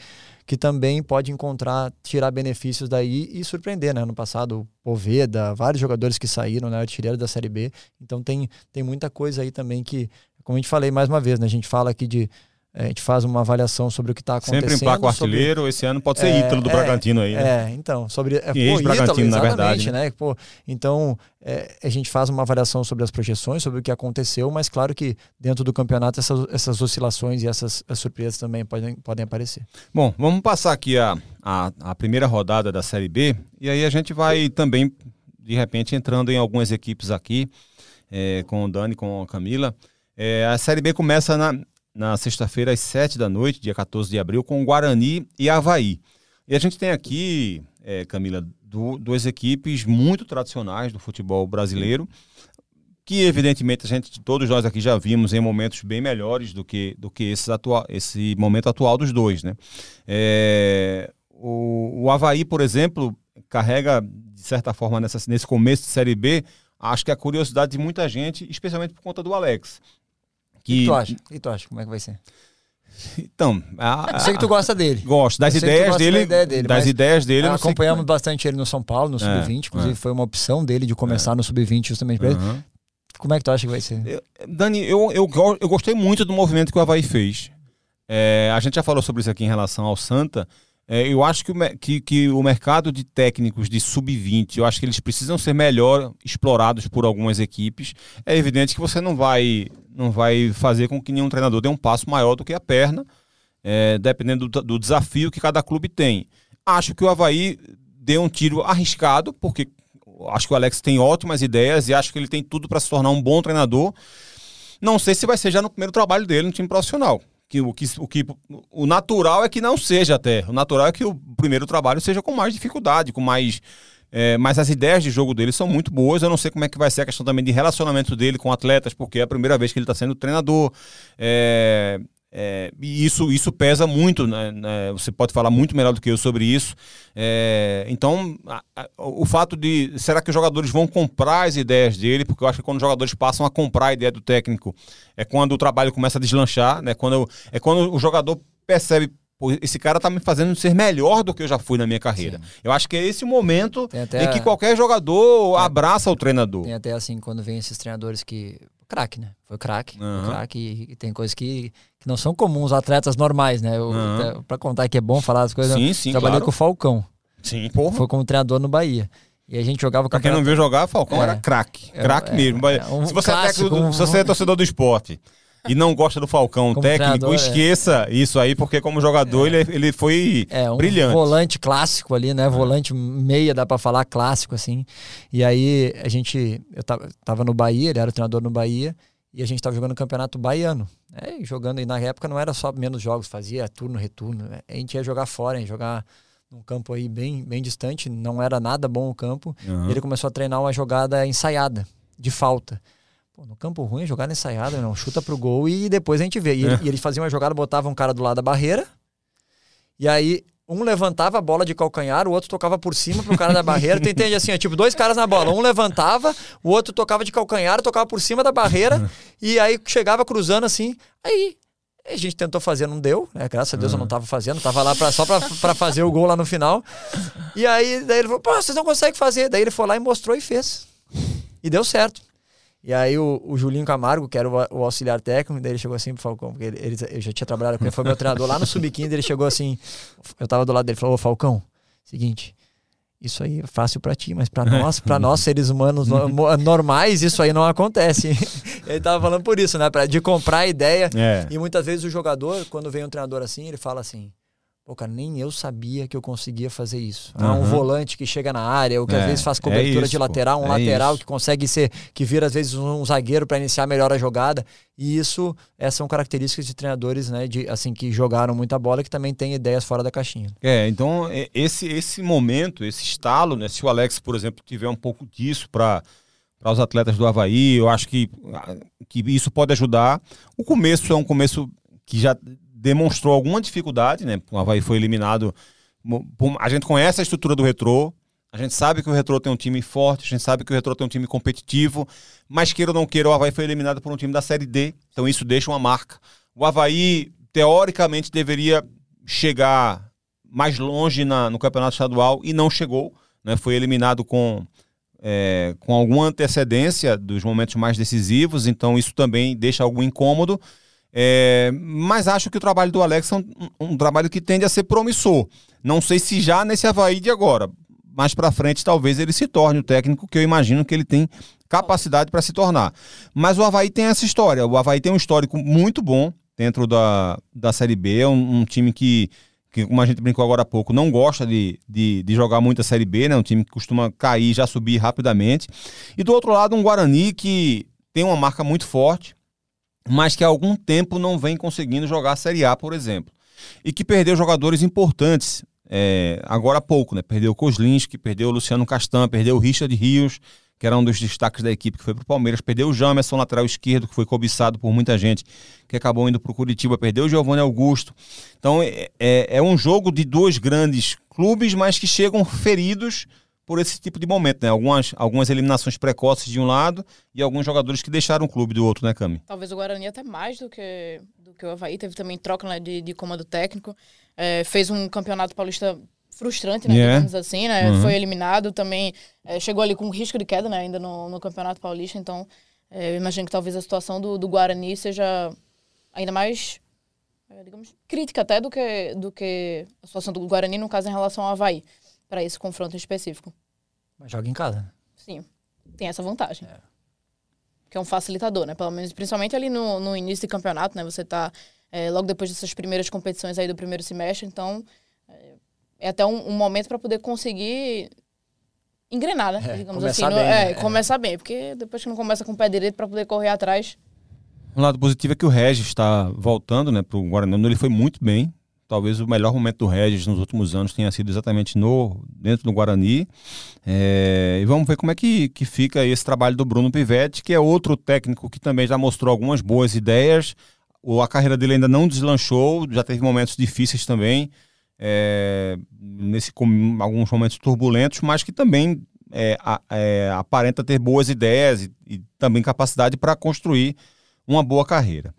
que também pode encontrar, tirar benefícios daí e surpreender, né? No passado, Poveda, vários jogadores que saíram, né? Artilheiro da Série B. Então tem, tem muita coisa aí também que, como a gente falei mais uma vez, né? A gente fala aqui de a gente faz uma avaliação sobre o que está acontecendo. Sempre emplaca o artilheiro, sobre... esse ano pode ser é, Ítalo do é, Bragantino aí, né? É, então, sobre... É, e Bragantino, na verdade. Né? Pô, então, é, a gente faz uma avaliação sobre as projeções, sobre o que aconteceu, mas claro que dentro do campeonato essas, essas oscilações e essas surpresas também podem, podem aparecer. Bom, vamos passar aqui a, a, a primeira rodada da Série B, e aí a gente vai também, de repente, entrando em algumas equipes aqui, é, com o Dani, com a Camila. É, a Série B começa na, na sexta-feira, às 7 da noite, dia 14 de abril, com Guarani e Havaí. E a gente tem aqui, é, Camila, do, duas equipes muito tradicionais do futebol brasileiro, que evidentemente a gente, todos nós aqui já vimos em momentos bem melhores do que, do que esse momento atual dos dois. Né? É, o, o Havaí, por exemplo, carrega, de certa forma, nessa, nesse começo de Série B, acho que a curiosidade de muita gente, especialmente por conta do Alex. Que... E tu acha? E tu acha? Como é que vai ser? Então, a, eu sei que tu gosta dele. Gosto das ideias dele, ideia dele, Das ideias dele. Acompanhamos que... bastante ele no São Paulo, no Sub-20. É, inclusive, é. foi uma opção dele de começar é. no Sub-20 justamente uhum. Como é que tu acha que vai ser? Eu, Dani, eu, eu, eu gostei muito do movimento que o Havaí fez. É, a gente já falou sobre isso aqui em relação ao Santa. É, eu acho que o, que, que o mercado de técnicos de sub-20, eu acho que eles precisam ser melhor explorados por algumas equipes. É evidente que você não vai, não vai fazer com que nenhum treinador dê um passo maior do que a perna, é, dependendo do, do desafio que cada clube tem. Acho que o Havaí deu um tiro arriscado, porque acho que o Alex tem ótimas ideias e acho que ele tem tudo para se tornar um bom treinador. Não sei se vai ser já no primeiro trabalho dele no time profissional que o que o que o natural é que não seja até. O natural é que o primeiro trabalho seja com mais dificuldade, com mais é, mas as ideias de jogo dele são muito boas. Eu não sei como é que vai ser a questão também de relacionamento dele com atletas, porque é a primeira vez que ele está sendo treinador. É, é, e isso, isso pesa muito, né, né, você pode falar muito melhor do que eu sobre isso. É, então, a, a, o fato de. Será que os jogadores vão comprar as ideias dele? Porque eu acho que quando os jogadores passam a comprar a ideia do técnico, é quando o trabalho começa a deslanchar, né, quando, é quando o jogador percebe esse cara tá me fazendo ser melhor do que eu já fui na minha carreira. Sim. Eu acho que é esse momento em que qualquer jogador abraça o treinador. Tem até assim, quando vem esses treinadores que craque, né? Foi craque. Uhum. craque e, e, tem coisas que, que não são comuns atletas normais, né? Uhum. Para contar que é bom falar as coisas, sim, sim, trabalhei claro. com o Falcão. Sim, porra. Foi como treinador no Bahia. E a gente jogava Pra quem não viu jogar, Falcão é. era craque. Craque é, mesmo. É, um se, você é clássico, é se você é torcedor do esporte e não gosta do Falcão como técnico, é. esqueça é. isso aí, porque como jogador é. ele, ele foi é, um brilhante. volante clássico ali, né? Volante meia, dá para falar clássico, assim. E aí a gente, eu tava, tava no Bahia, ele era o treinador no Bahia, e a gente tava jogando o campeonato baiano. Né? E jogando, e na época não era só menos jogos, fazia turno, retorno. Né? A gente ia jogar fora, ia jogar num campo aí bem, bem distante, não era nada bom o campo. Uhum. ele começou a treinar uma jogada ensaiada, de falta. Pô, no campo ruim, jogada ensaiada, não, chuta pro gol e depois a gente vê. E, é. e eles faziam uma jogada, botavam um cara do lado da barreira, e aí um levantava a bola de calcanhar, o outro tocava por cima pro cara da barreira. Tu entende assim, ó, tipo, dois caras na bola. Um levantava, o outro tocava de calcanhar, tocava por cima da barreira, e aí chegava cruzando assim. Aí a gente tentou fazer, não deu, né? Graças a Deus eu não tava fazendo, tava lá pra, só pra, pra fazer o gol lá no final. E aí daí ele falou, pô, vocês não conseguem fazer. Daí ele foi lá e mostrou e fez. E deu certo. E aí o, o Julinho Camargo, que era o, o auxiliar técnico, daí ele chegou assim pro Falcão, porque ele, ele, eu já tinha trabalhado com ele, foi meu treinador lá no Sub-15, ele chegou assim, eu tava do lado dele, falou, ô Falcão, seguinte, isso aí é fácil para ti, mas para nós, para nós seres humanos normais, isso aí não acontece. ele tava falando por isso, né, pra, de comprar a ideia. É. E muitas vezes o jogador, quando vem um treinador assim, ele fala assim: Pô, cara, nem eu sabia que eu conseguia fazer isso. Uhum. um volante que chega na área, ou que é, às vezes faz cobertura é isso, de lateral, um é lateral isso. que consegue ser, que vira às vezes um zagueiro para iniciar melhor a jogada. E isso, essas são características de treinadores, né, de assim que jogaram muita bola que também têm ideias fora da caixinha. É, então esse esse momento, esse estalo, né, se o Alex, por exemplo, tiver um pouco disso para para os atletas do Havaí, eu acho que, que isso pode ajudar. O começo é um começo que já demonstrou alguma dificuldade, né? O Havaí foi eliminado. A gente conhece a estrutura do Retrô, a gente sabe que o Retrô tem um time forte, a gente sabe que o Retrô tem um time competitivo, mas queira ou não queira, o Havaí foi eliminado por um time da Série D, então isso deixa uma marca. O Havaí, teoricamente, deveria chegar mais longe na, no campeonato estadual e não chegou, né? Foi eliminado com, é, com alguma antecedência dos momentos mais decisivos, então isso também deixa algum incômodo. É, mas acho que o trabalho do Alex é um, um, trabalho que tende a ser promissor. Não sei se já nesse Havaí de agora. Mais para frente, talvez ele se torne o técnico que eu imagino que ele tem capacidade para se tornar. Mas o Havaí tem essa história. O Havaí tem um histórico muito bom dentro da, da Série B. É um, um time que, que, como a gente brincou agora há pouco, não gosta de, de, de jogar muito a Série B, né? Um time que costuma cair e já subir rapidamente. E do outro lado, um Guarani que tem uma marca muito forte mas que há algum tempo não vem conseguindo jogar a Série A, por exemplo. E que perdeu jogadores importantes é, agora há pouco, né? Perdeu o Kozlinski, perdeu o Luciano Castan, perdeu o Richard Rios, que era um dos destaques da equipe que foi para o Palmeiras, perdeu o Jamerson, lateral esquerdo, que foi cobiçado por muita gente, que acabou indo para o Curitiba, perdeu o Giovanni Augusto. Então é, é, é um jogo de dois grandes clubes, mas que chegam feridos por esse tipo de momento, né? Algumas, algumas eliminações precoces de um lado e alguns jogadores que deixaram o clube do outro, né, Cami? Talvez o Guarani até mais do que, do que o Havaí. Teve também troca né, de, de comando técnico. É, fez um campeonato paulista frustrante, né? Yeah. Digamos assim, né? Uhum. Foi eliminado também. É, chegou ali com risco de queda, né? Ainda no, no campeonato paulista. Então, é, eu imagino que talvez a situação do, do Guarani seja ainda mais é, digamos, crítica até do que, do que a situação do Guarani, no caso, em relação ao Havaí para esse confronto específico. Mas joga em casa. Sim, tem essa vantagem. É. Que é um facilitador, né? Pelo menos, principalmente ali no, no início do campeonato, né? Você está é, logo depois dessas primeiras competições aí do primeiro semestre, então é, é até um, um momento para poder conseguir engrenar, né? É, Digamos assim. Bem, no, é, né? começar bem, porque depois que não começa com o pé direito para poder correr atrás. Um lado positivo é que o Regis está voltando, né, para o Guarani. Ele foi muito bem, talvez o melhor momento do Regis nos últimos anos tenha sido exatamente no dentro do Guarani. É, e vamos ver como é que, que fica esse trabalho do Bruno Pivetti, que é outro técnico que também já mostrou algumas boas ideias. O, a carreira dele ainda não deslanchou, já teve momentos difíceis também, é, nesse, alguns momentos turbulentos, mas que também é, é, aparenta ter boas ideias e, e também capacidade para construir uma boa carreira.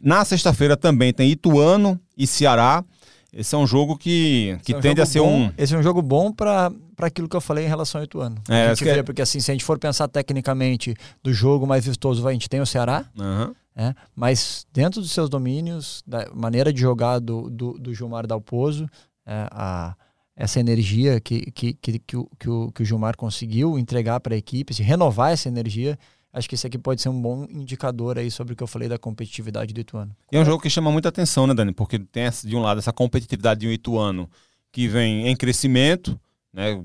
Na sexta-feira também tem Ituano e Ceará. Esse é um jogo que, que é um tende a ser bom, um. Esse é um jogo bom para aquilo que eu falei em relação ao Ituano. É, a gente vê, é... porque assim, se a gente for pensar tecnicamente do jogo mais vistoso, a gente tem o Ceará. Uhum. É, mas dentro dos seus domínios, da maneira de jogar do, do, do Gilmar Dalpozo, é, a, essa energia que, que, que, que, o, que, o, que o Gilmar conseguiu entregar para a equipe, se renovar essa energia, acho que esse aqui pode ser um bom indicador aí sobre o que eu falei da competitividade do Ituano. E é um jogo que chama muita atenção, né, Dani? Porque tem de um lado essa competitividade de um Ituano que vem em crescimento, né?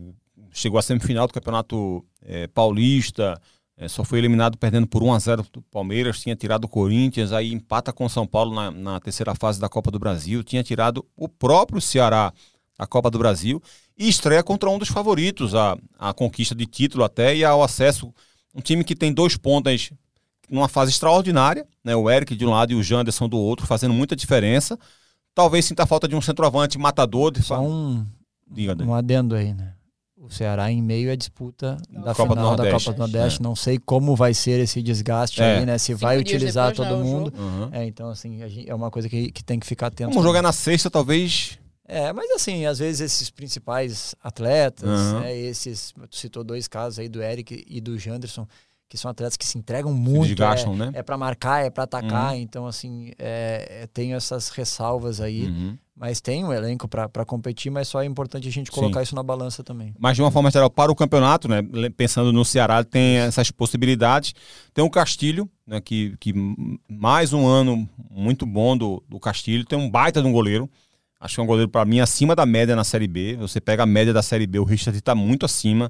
Chegou à semifinal do Campeonato é, Paulista, é, só foi eliminado perdendo por 1 a 0 do Palmeiras, tinha tirado o Corinthians, aí empata com o São Paulo na, na terceira fase da Copa do Brasil, tinha tirado o próprio Ceará da Copa do Brasil e estreia contra um dos favoritos a conquista de título até e ao acesso um time que tem dois pontas numa fase extraordinária, né? O Eric de um lado e o Janderson do outro, fazendo muita diferença. Talvez sinta falta de um centroavante matador. De... Só um, um adendo aí, né? O Ceará em meio à disputa da Copa final da Copa do Nordeste. É. Não sei como vai ser esse desgaste é. aí, né? Se Cinco vai utilizar todo mundo. Uhum. É, então, assim, gente, é uma coisa que, que tem que ficar atento. Vamos jogar na sexta, talvez é, mas assim, às vezes esses principais atletas, uhum. né, esses, tu citou dois casos aí do Eric e do Janderson, que são atletas que se entregam muito. Se desgastam, é, né? É para marcar, é para atacar. Uhum. Então, assim, é, é, tenho essas ressalvas aí. Uhum. Mas tem um elenco para competir, mas só é importante a gente colocar Sim. isso na balança também. Mas de uma forma geral, para o campeonato, né? Pensando no Ceará, tem essas possibilidades. Tem o Castilho, né? Que, que mais um ano muito bom do, do Castilho. Tem um baita de um goleiro. Acho que é um goleiro, para mim, acima da média na Série B. Você pega a média da Série B, o Richard está muito acima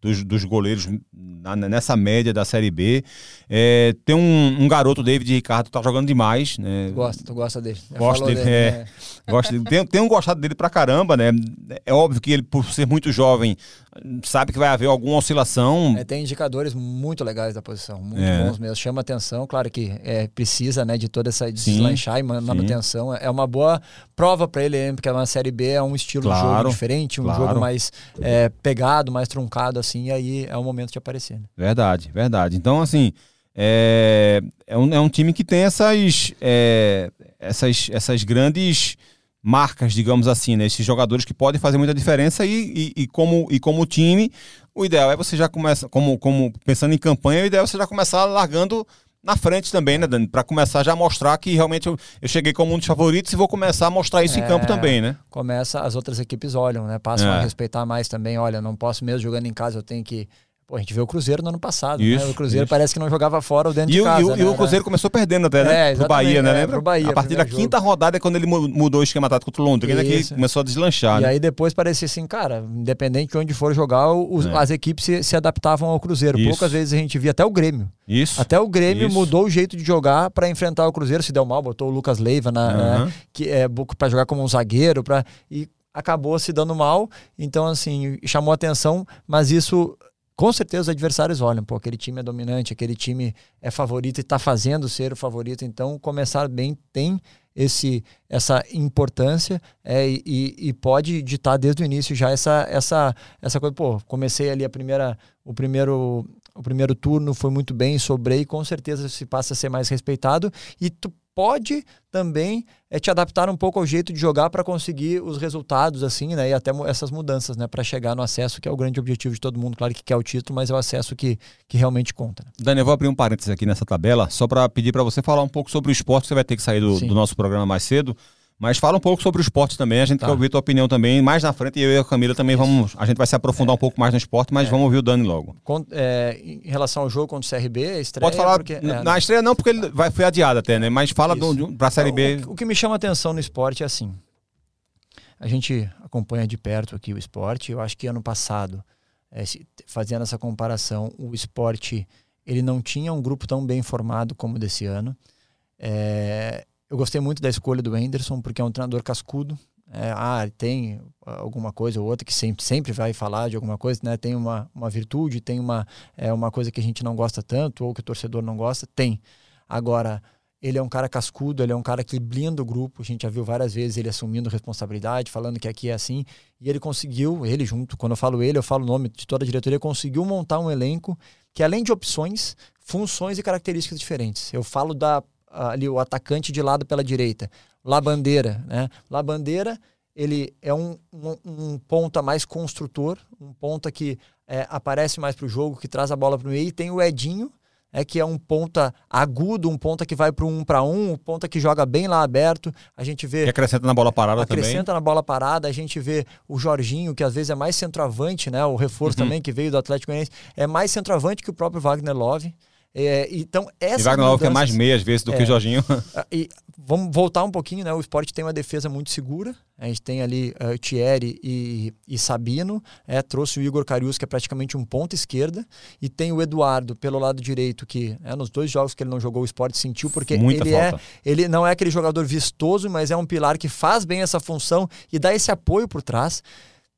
dos, dos goleiros na, nessa média da Série B. É, tem um, um, garoto, David Ricardo, tá jogando demais. Né? Tu gosta, tu gosta dele. Gosto dele, dele é, né? gosto dele. Tem um gostado dele pra caramba, né? É óbvio que ele, por ser muito jovem, sabe que vai haver alguma oscilação. É, tem indicadores muito legais da posição, muito é. bons mesmo. Chama atenção, claro que é, precisa né, de toda essa deslanchar e manutenção. Sim. É uma boa prova para ele, porque é uma Série B, é um estilo claro, de jogo diferente, um claro. jogo mais é, pegado, mais truncado, assim, e aí é o momento de aparecer. Né? Verdade, verdade. Então, assim, é, é, um, é um time que tem essas, é, essas, essas grandes marcas, digamos assim, né? Esses jogadores que podem fazer muita diferença e, e, e, como, e como time, o ideal é você já começa, como, como pensando em campanha, o ideal é você já começar largando na frente também, né, Dani? Para começar já a mostrar que realmente eu, eu, cheguei como um dos favoritos e vou começar a mostrar isso é, em campo também, né? Começa, as outras equipes olham, né? Passam é. a respeitar mais também. Olha, não posso mesmo jogando em casa, eu tenho que Pô, a gente vê o Cruzeiro no ano passado. Né? Isso, né? O Cruzeiro isso. parece que não jogava fora ou dentro e de casa. E, o, né? e o Cruzeiro começou perdendo até, né? É, pro Bahia, né? É, Lembra? Pro Bahia, a partir da quinta jogo. rodada é quando ele mudou o esquema tático contra o Londrina, que começou a deslanchar. E né? aí depois parecia assim, cara, independente de onde for jogar, os, é. as equipes se, se, adaptavam ao Cruzeiro. Isso. Poucas vezes a gente via até o Grêmio. Isso. Até o Grêmio isso. mudou o jeito de jogar para enfrentar o Cruzeiro. Se deu mal, botou o Lucas Leiva na, uhum. né, que é para jogar como um zagueiro, e acabou se dando mal. Então assim, chamou atenção, mas isso com certeza os adversários olham, pô, aquele time é dominante, aquele time é favorito e está fazendo ser o favorito, então começar bem tem esse essa importância é, e, e pode ditar desde o início já essa essa essa coisa, pô, comecei ali a primeira o primeiro o primeiro turno foi muito bem, sobrei, com certeza se passa a ser mais respeitado e tu pode também é, te adaptar um pouco ao jeito de jogar para conseguir os resultados assim, né? E até essas mudanças, né? Para chegar no acesso, que é o grande objetivo de todo mundo. Claro que quer o título, mas é o acesso que, que realmente conta. Né? Dani, eu vou abrir um parênteses aqui nessa tabela, só para pedir para você falar um pouco sobre o esporte, você vai ter que sair do, do nosso programa mais cedo. Mas fala um pouco sobre o esporte também, a gente tá. quer ouvir tua opinião também. Mais na frente, eu e a Camila também Isso. vamos. A gente vai se aprofundar é. um pouco mais no esporte, mas é. vamos ouvir o Dani logo. É, em relação ao jogo contra o CRB, a estreia. Pode falar. Porque, é, na estreia não, porque ele vai, foi adiado até, né? Mas fala para a Série B. O, o, que me chama atenção no esporte é assim. A gente acompanha de perto aqui o esporte. Eu acho que ano passado, é, fazendo essa comparação, o esporte ele não tinha um grupo tão bem formado como desse ano. É, eu gostei muito da escolha do Anderson, porque é um treinador cascudo. É, ah, tem alguma coisa ou outra que sempre, sempre vai falar de alguma coisa, né? Tem uma, uma virtude, tem uma, é, uma coisa que a gente não gosta tanto ou que o torcedor não gosta. Tem. Agora, ele é um cara cascudo, ele é um cara que blinda o grupo. A gente já viu várias vezes ele assumindo responsabilidade, falando que aqui é assim. E ele conseguiu, ele junto, quando eu falo ele, eu falo o nome de toda a diretoria, conseguiu montar um elenco que, além de opções, funções e características diferentes. Eu falo da ali o atacante de lado pela direita. Labandeira, né? Labandeira, ele é um, um, um ponta mais construtor, um ponta que é, aparece mais para o jogo, que traz a bola para o meio. E tem o Edinho, é que é um ponta agudo, um ponta que vai para um para um, um ponta que joga bem lá aberto. A gente vê. Que acrescenta na bola parada acrescenta também. Acrescenta na bola parada. A gente vê o Jorginho, que às vezes é mais centroavante, né? O reforço uhum. também que veio do Atlético Goianiense, é mais centroavante que o próprio Wagner Love. É, então, essa. E Wagner Love é mais meia às vezes do é, que o Jorginho. Ah, e vamos voltar um pouquinho, né? O esporte tem uma defesa muito segura. A gente tem ali uh, Thierry e, e Sabino. É, trouxe o Igor Carius, que é praticamente um ponto esquerda. E tem o Eduardo pelo lado direito, que é, nos dois jogos que ele não jogou, o esporte sentiu, porque Muita ele, é, ele não é aquele jogador vistoso, mas é um pilar que faz bem essa função e dá esse apoio por trás.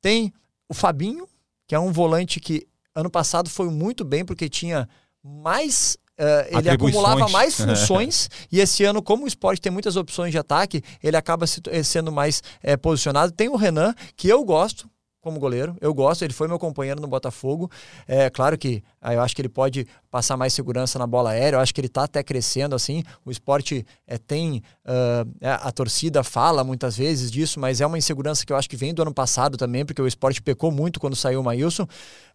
Tem o Fabinho, que é um volante que ano passado foi muito bem, porque tinha mais Uh, ele acumulava mais funções e esse ano, como o esporte tem muitas opções de ataque, ele acaba se, eh, sendo mais é, posicionado. Tem o Renan, que eu gosto como goleiro, eu gosto, ele foi meu companheiro no Botafogo. É claro que eu acho que ele pode passar mais segurança na bola aérea. Eu acho que ele está até crescendo assim. O esporte é, tem. Uh, a torcida fala muitas vezes disso, mas é uma insegurança que eu acho que vem do ano passado também, porque o esporte pecou muito quando saiu o Maílson.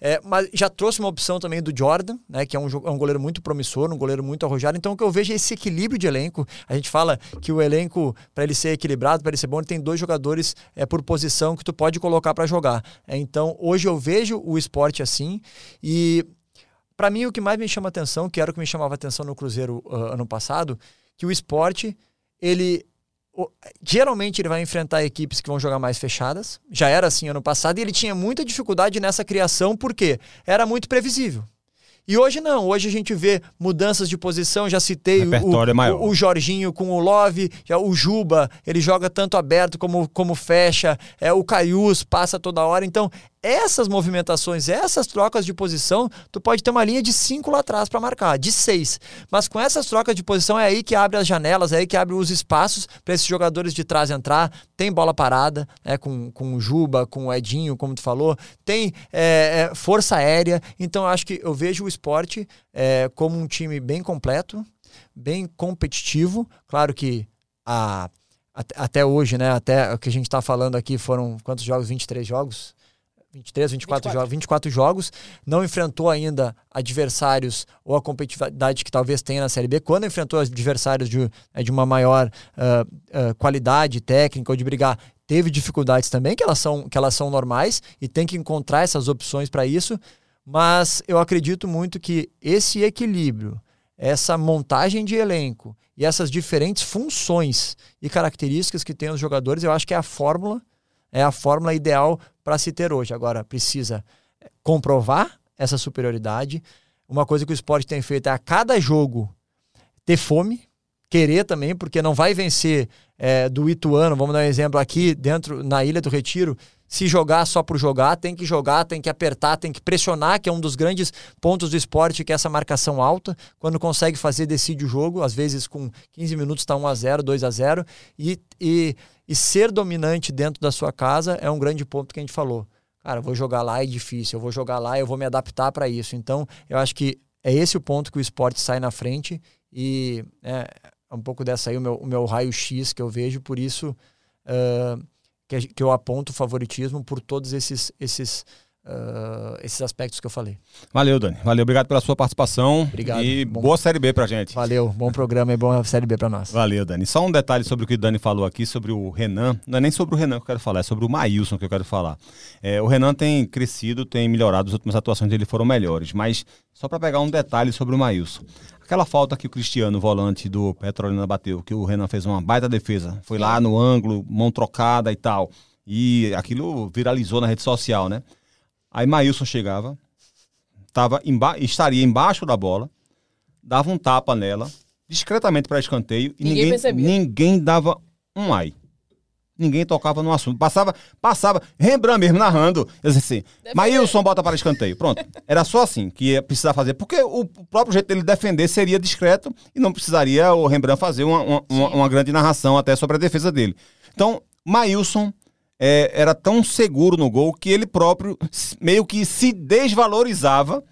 É, mas já trouxe uma opção também do Jordan, né, que é um, é um goleiro muito promissor, um goleiro muito arrojado. Então, o que eu vejo é esse equilíbrio de elenco. A gente fala que o elenco, para ele ser equilibrado, para ele ser bom, ele tem dois jogadores é, por posição que tu pode colocar para jogar. É, então, hoje eu vejo o esporte assim e para mim, o que mais me chama atenção, que era o que me chamava atenção no Cruzeiro uh, ano passado, que o esporte, ele geralmente ele vai enfrentar equipes que vão jogar mais fechadas. Já era assim ano passado e ele tinha muita dificuldade nessa criação porque era muito previsível. E hoje não, hoje a gente vê mudanças de posição, já citei o, é o, o, Jorginho com o Love, já o Juba, ele joga tanto aberto como, como fecha, é o Caius passa toda hora, então essas movimentações, essas trocas de posição, tu pode ter uma linha de cinco lá atrás para marcar, de seis. Mas com essas trocas de posição é aí que abre as janelas, é aí que abre os espaços para esses jogadores de trás entrar. Tem bola parada, né, com, com o Juba, com o Edinho, como tu falou. Tem é, é, força aérea. Então acho que eu vejo o esporte é, como um time bem completo, bem competitivo. Claro que a, até hoje, né? Até o que a gente está falando aqui foram quantos jogos? 23 jogos? 23, 24, 24. jogos, 24 jogos, não enfrentou ainda adversários ou a competitividade que talvez tenha na Série B. Quando enfrentou adversários de, é, de uma maior uh, uh, qualidade técnica ou de brigar, teve dificuldades também, que elas, são, que elas são normais e tem que encontrar essas opções para isso. Mas eu acredito muito que esse equilíbrio, essa montagem de elenco e essas diferentes funções e características que tem os jogadores, eu acho que é a fórmula é a fórmula ideal para se ter hoje. Agora, precisa comprovar essa superioridade. Uma coisa que o esporte tem feito é a cada jogo ter fome, querer também, porque não vai vencer é, do Ituano, vamos dar um exemplo aqui, dentro na Ilha do Retiro, se jogar só por jogar, tem que jogar, tem que apertar, tem que pressionar, que é um dos grandes pontos do esporte, que é essa marcação alta. Quando consegue fazer, decide o jogo, às vezes com 15 minutos está 1 a 0 2 a 0 e, e e ser dominante dentro da sua casa é um grande ponto que a gente falou. Cara, vou jogar lá é difícil, eu vou jogar lá, eu vou me adaptar para isso. Então, eu acho que é esse o ponto que o esporte sai na frente e é, é um pouco dessa aí o meu, o meu raio-x que eu vejo, por isso uh, que, que eu aponto o favoritismo por todos esses, esses uh, esses aspectos que eu falei. Valeu, Dani. Valeu, obrigado pela sua participação. Obrigado. E bom... boa Série B pra gente. Valeu, bom programa e boa Série B pra nós. Valeu, Dani. Só um detalhe sobre o que o Dani falou aqui, sobre o Renan. Não é nem sobre o Renan que eu quero falar, é sobre o Maílson que eu quero falar. É, o Renan tem crescido, tem melhorado, as últimas atuações dele foram melhores, mas só para pegar um detalhe sobre o Maílson. Aquela falta que o Cristiano, volante do Petrolina, bateu, que o Renan fez uma baita defesa, foi lá no ângulo, mão trocada e tal. E aquilo viralizou na rede social, né? Aí Maílson chegava, tava emba estaria embaixo da bola, dava um tapa nela, discretamente para escanteio, e ninguém, ninguém, ninguém dava um ai. Ninguém tocava no assunto. Passava, passava, Rembrandt mesmo narrando. Eu disse assim, Maílson bota para escanteio. Pronto. Era só assim que ia precisar fazer. Porque o próprio jeito dele defender seria discreto e não precisaria o Rembrandt fazer uma, uma, uma, uma grande narração até sobre a defesa dele. Então, Maílson é, era tão seguro no gol que ele próprio meio que se desvalorizava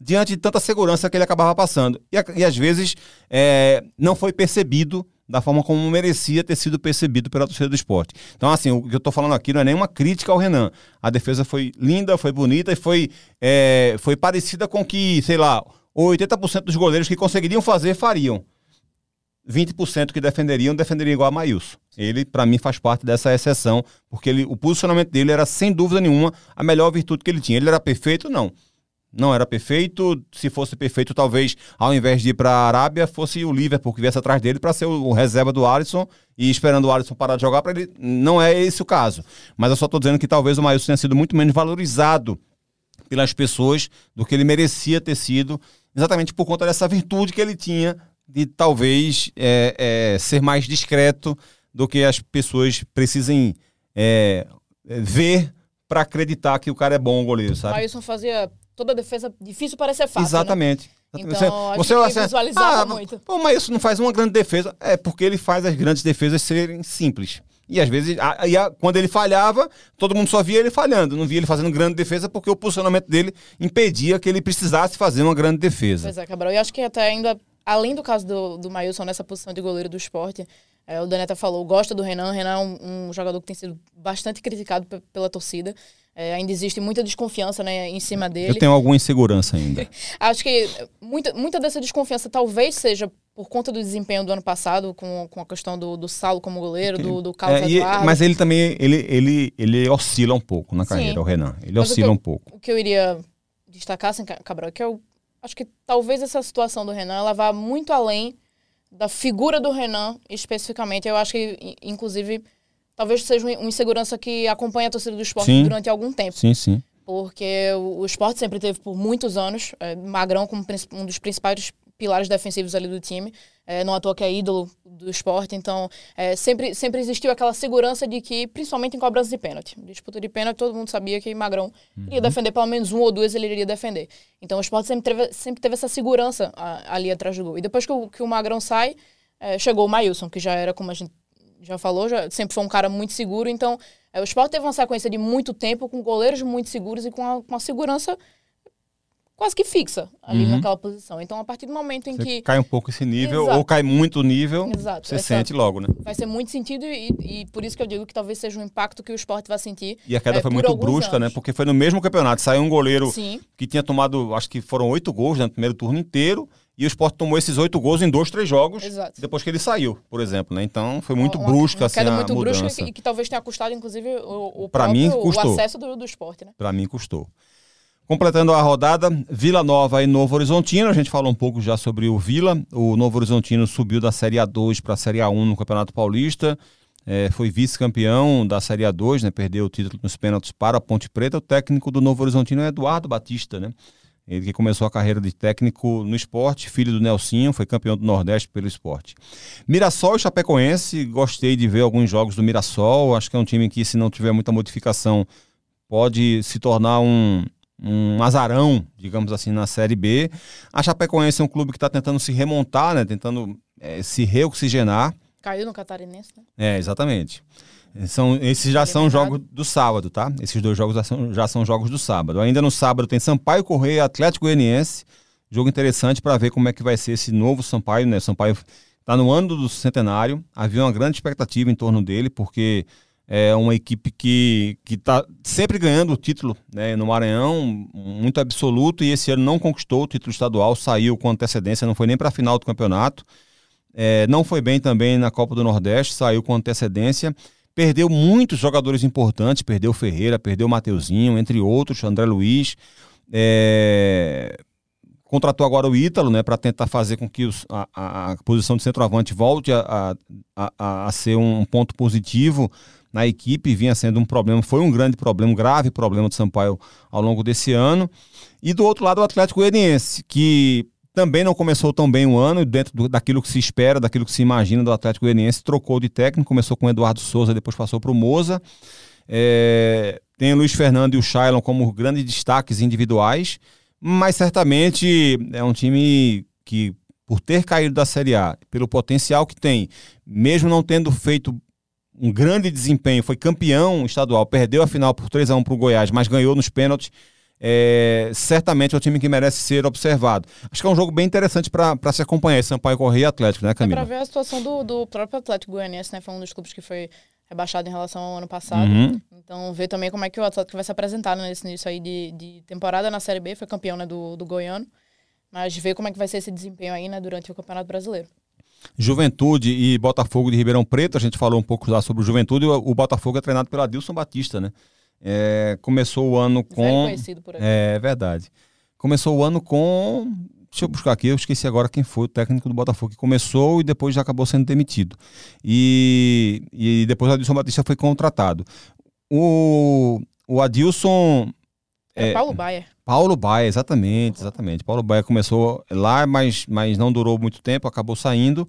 diante de tanta segurança que ele acabava passando. E, e às vezes é, não foi percebido da forma como merecia ter sido percebido pela torcida do esporte. Então, assim, o que eu estou falando aqui não é nenhuma crítica ao Renan. A defesa foi linda, foi bonita e foi, é, foi parecida com que, sei lá, 80% dos goleiros que conseguiriam fazer fariam. 20% que defenderiam, defenderiam igual a Maílson. Ele, para mim, faz parte dessa exceção, porque ele, o posicionamento dele era, sem dúvida nenhuma, a melhor virtude que ele tinha. Ele era perfeito? Não. Não era perfeito. Se fosse perfeito, talvez, ao invés de ir para a Arábia, fosse o Liverpool que viesse atrás dele para ser o, o, reserva do Alisson e esperando o Alisson parar de jogar para ele. Não é esse o caso. Mas eu só estou dizendo que talvez o Maílson tenha sido muito menos valorizado pelas pessoas do que ele merecia ter sido, exatamente por conta dessa virtude que ele tinha de talvez é, é, ser mais discreto do que as pessoas precisem é, ver para acreditar que o cara é bom goleiro, sabe? Maílson fazia toda a defesa difícil parecer fácil. Exatamente. Né? Então, você, você visualizava ah, muito. Pô, mas isso não faz uma grande defesa. É porque ele faz as grandes defesas serem simples. E às vezes, a, a, quando ele falhava, todo mundo só via ele falhando, não via ele fazendo grande defesa porque o posicionamento dele impedia que ele precisasse fazer uma grande defesa. Pois é, Cabral. E acho que até ainda, além do caso do, do Mailson nessa posição de goleiro do esporte, é, o Daneta falou, gosta do Renan. O Renan é um, um jogador que tem sido bastante criticado pela torcida. É, ainda existe muita desconfiança né, em cima dele. Eu tenho alguma insegurança ainda. Acho que muita, muita dessa desconfiança talvez seja por conta do desempenho do ano passado, com, com a questão do, do Saulo como goleiro, do, do Carlos é, e, Mas ele também ele, ele, ele oscila um pouco na carreira, Sim. o Renan. Ele mas oscila eu, um pouco. O que eu iria destacar, assim, Cabral, é que eu acho que talvez essa situação do Renan ela vá muito além da figura do Renan especificamente. Eu acho que, inclusive talvez seja uma insegurança que acompanha a torcida do esporte sim. durante algum tempo. Sim, sim. Porque o, esporte sempre teve por muitos anos é, Magrão como um dos principais pilares defensivos ali do time. É, não à toa que é ídolo do esporte, então é, sempre, sempre existiu aquela segurança de que, principalmente em cobrança de pênalti, disputa de pênalti, todo mundo sabia que Magrão uhum. iria defender pelo menos um ou duas, ele iria defender. Então o esporte sempre teve, sempre teve essa segurança ali atrás do gol. E depois que o, que o Magrão sai, é, chegou o Mailson, que já era, como a gente já falou, já sempre foi um cara muito seguro. Então, é, o esporte teve uma sequência de muito tempo com goleiros muito seguros e com a, com a segurança quase que fixa ali uhum. naquela posição. Então, a partir do momento em você que. Cai um pouco esse nível, Exato. ou cai muito o nível, Exato. você Essa... sente logo, né? Vai ser muito sentido e, e, por isso que eu digo que talvez seja um impacto que o esporte vai sentir. E a queda é, foi muito brusca, né? anos. né? Porque foi no mesmo campeonato. Saiu um goleiro Sim. que tinha tomado, acho que foram oito gols né, no primeiro turno inteiro. E o Sport tomou esses oito gols em dois, três jogos Exato. depois que ele saiu, por exemplo. Né? Então foi muito uma, brusca uma queda assim, muito brusca e que, que, talvez tenha custado, inclusive, o, o, próprio, mim, o acesso do, do esporte. Né? Para mim, custou. Completando a rodada, Vila Nova e Novo Horizontino. A gente falou um pouco já sobre o Vila. O Novo Horizontino subiu da Série A2 para a Série A1 no Campeonato Paulista. É, foi vice-campeão da Série A2, né? perdeu o título nos pênaltis para a Ponte Preta. O técnico do Novo Horizontino é Eduardo Batista, né? Ele que começou a carreira de técnico no esporte, filho do Nelsinho, foi campeão do Nordeste pelo esporte. Mirassol e Chapecoense, gostei de ver alguns jogos do Mirassol. Acho que é um time que, se não tiver muita modificação, pode se tornar um, um azarão, digamos assim, na Série B. A Chapecoense é um clube que está tentando se remontar, né? tentando é, se reoxigenar. Caiu no Catarinense, né? É, exatamente. São, esses já são jogos do sábado, tá? Esses dois jogos já são, já são jogos do sábado. Ainda no sábado tem Sampaio Correia Atlético Goianiense. Jogo interessante para ver como é que vai ser esse novo Sampaio, né? Sampaio está no ano do centenário. Havia uma grande expectativa em torno dele, porque é uma equipe que está sempre ganhando o título né, no Maranhão, muito absoluto, e esse ano não conquistou o título estadual, saiu com antecedência, não foi nem para a final do campeonato. É, não foi bem também na Copa do Nordeste, saiu com antecedência. Perdeu muitos jogadores importantes, perdeu Ferreira, perdeu Mateuzinho, entre outros, André Luiz. É... Contratou agora o Ítalo, né, para tentar fazer com que os, a, a, posição de centroavante volte a, a, a, ser um ponto positivo na equipe, vinha sendo um problema, foi um grande problema, um grave problema do Sampaio ao longo desse ano. E do outro lado, o Atlético Goianiense, que também não começou tão bem o ano, dentro do, daquilo que se espera, daquilo que se imagina do Atlético Goianiense. Trocou de técnico, começou com o Eduardo Souza, depois passou para o Moza. É, tem o Luiz Fernando e o Shailon como grandes destaques individuais, mas certamente é um time que, por ter caído da Série A, pelo potencial que tem, mesmo não tendo feito um grande desempenho, foi campeão estadual, perdeu a final por 3 a 1 para o Goiás, mas ganhou nos pênaltis é, certamente é um time que merece ser observado. Acho que é um jogo bem interessante para se acompanhar, esse Sampaio Correia e Atlético, né, Camila? É para ver a situação do, do próprio Atlético Goianiense, né? Foi um dos clubes que foi rebaixado em relação ao ano passado. Uhum. Então, ver também como é que o Atlético vai se apresentar nesse início aí de, de temporada na Série B, foi campeão né, do, do Goiano. Mas ver como é que vai ser esse desempenho aí né, durante o Campeonato Brasileiro. Juventude e Botafogo de Ribeirão Preto, a gente falou um pouco lá sobre o Juventude, o, o Botafogo é treinado pelo Adilson Batista, né? É, começou o ano com. É verdade. Começou o ano com. Deixa eu buscar aqui, eu esqueci agora quem foi o técnico do Botafogo que começou e depois já acabou sendo demitido. E, e depois o Adilson Batista foi contratado. O, o Adilson. É, Paulo Baier. Paulo Baia, exatamente, exatamente. Paulo Baia começou lá, mas, mas não durou muito tempo, acabou saindo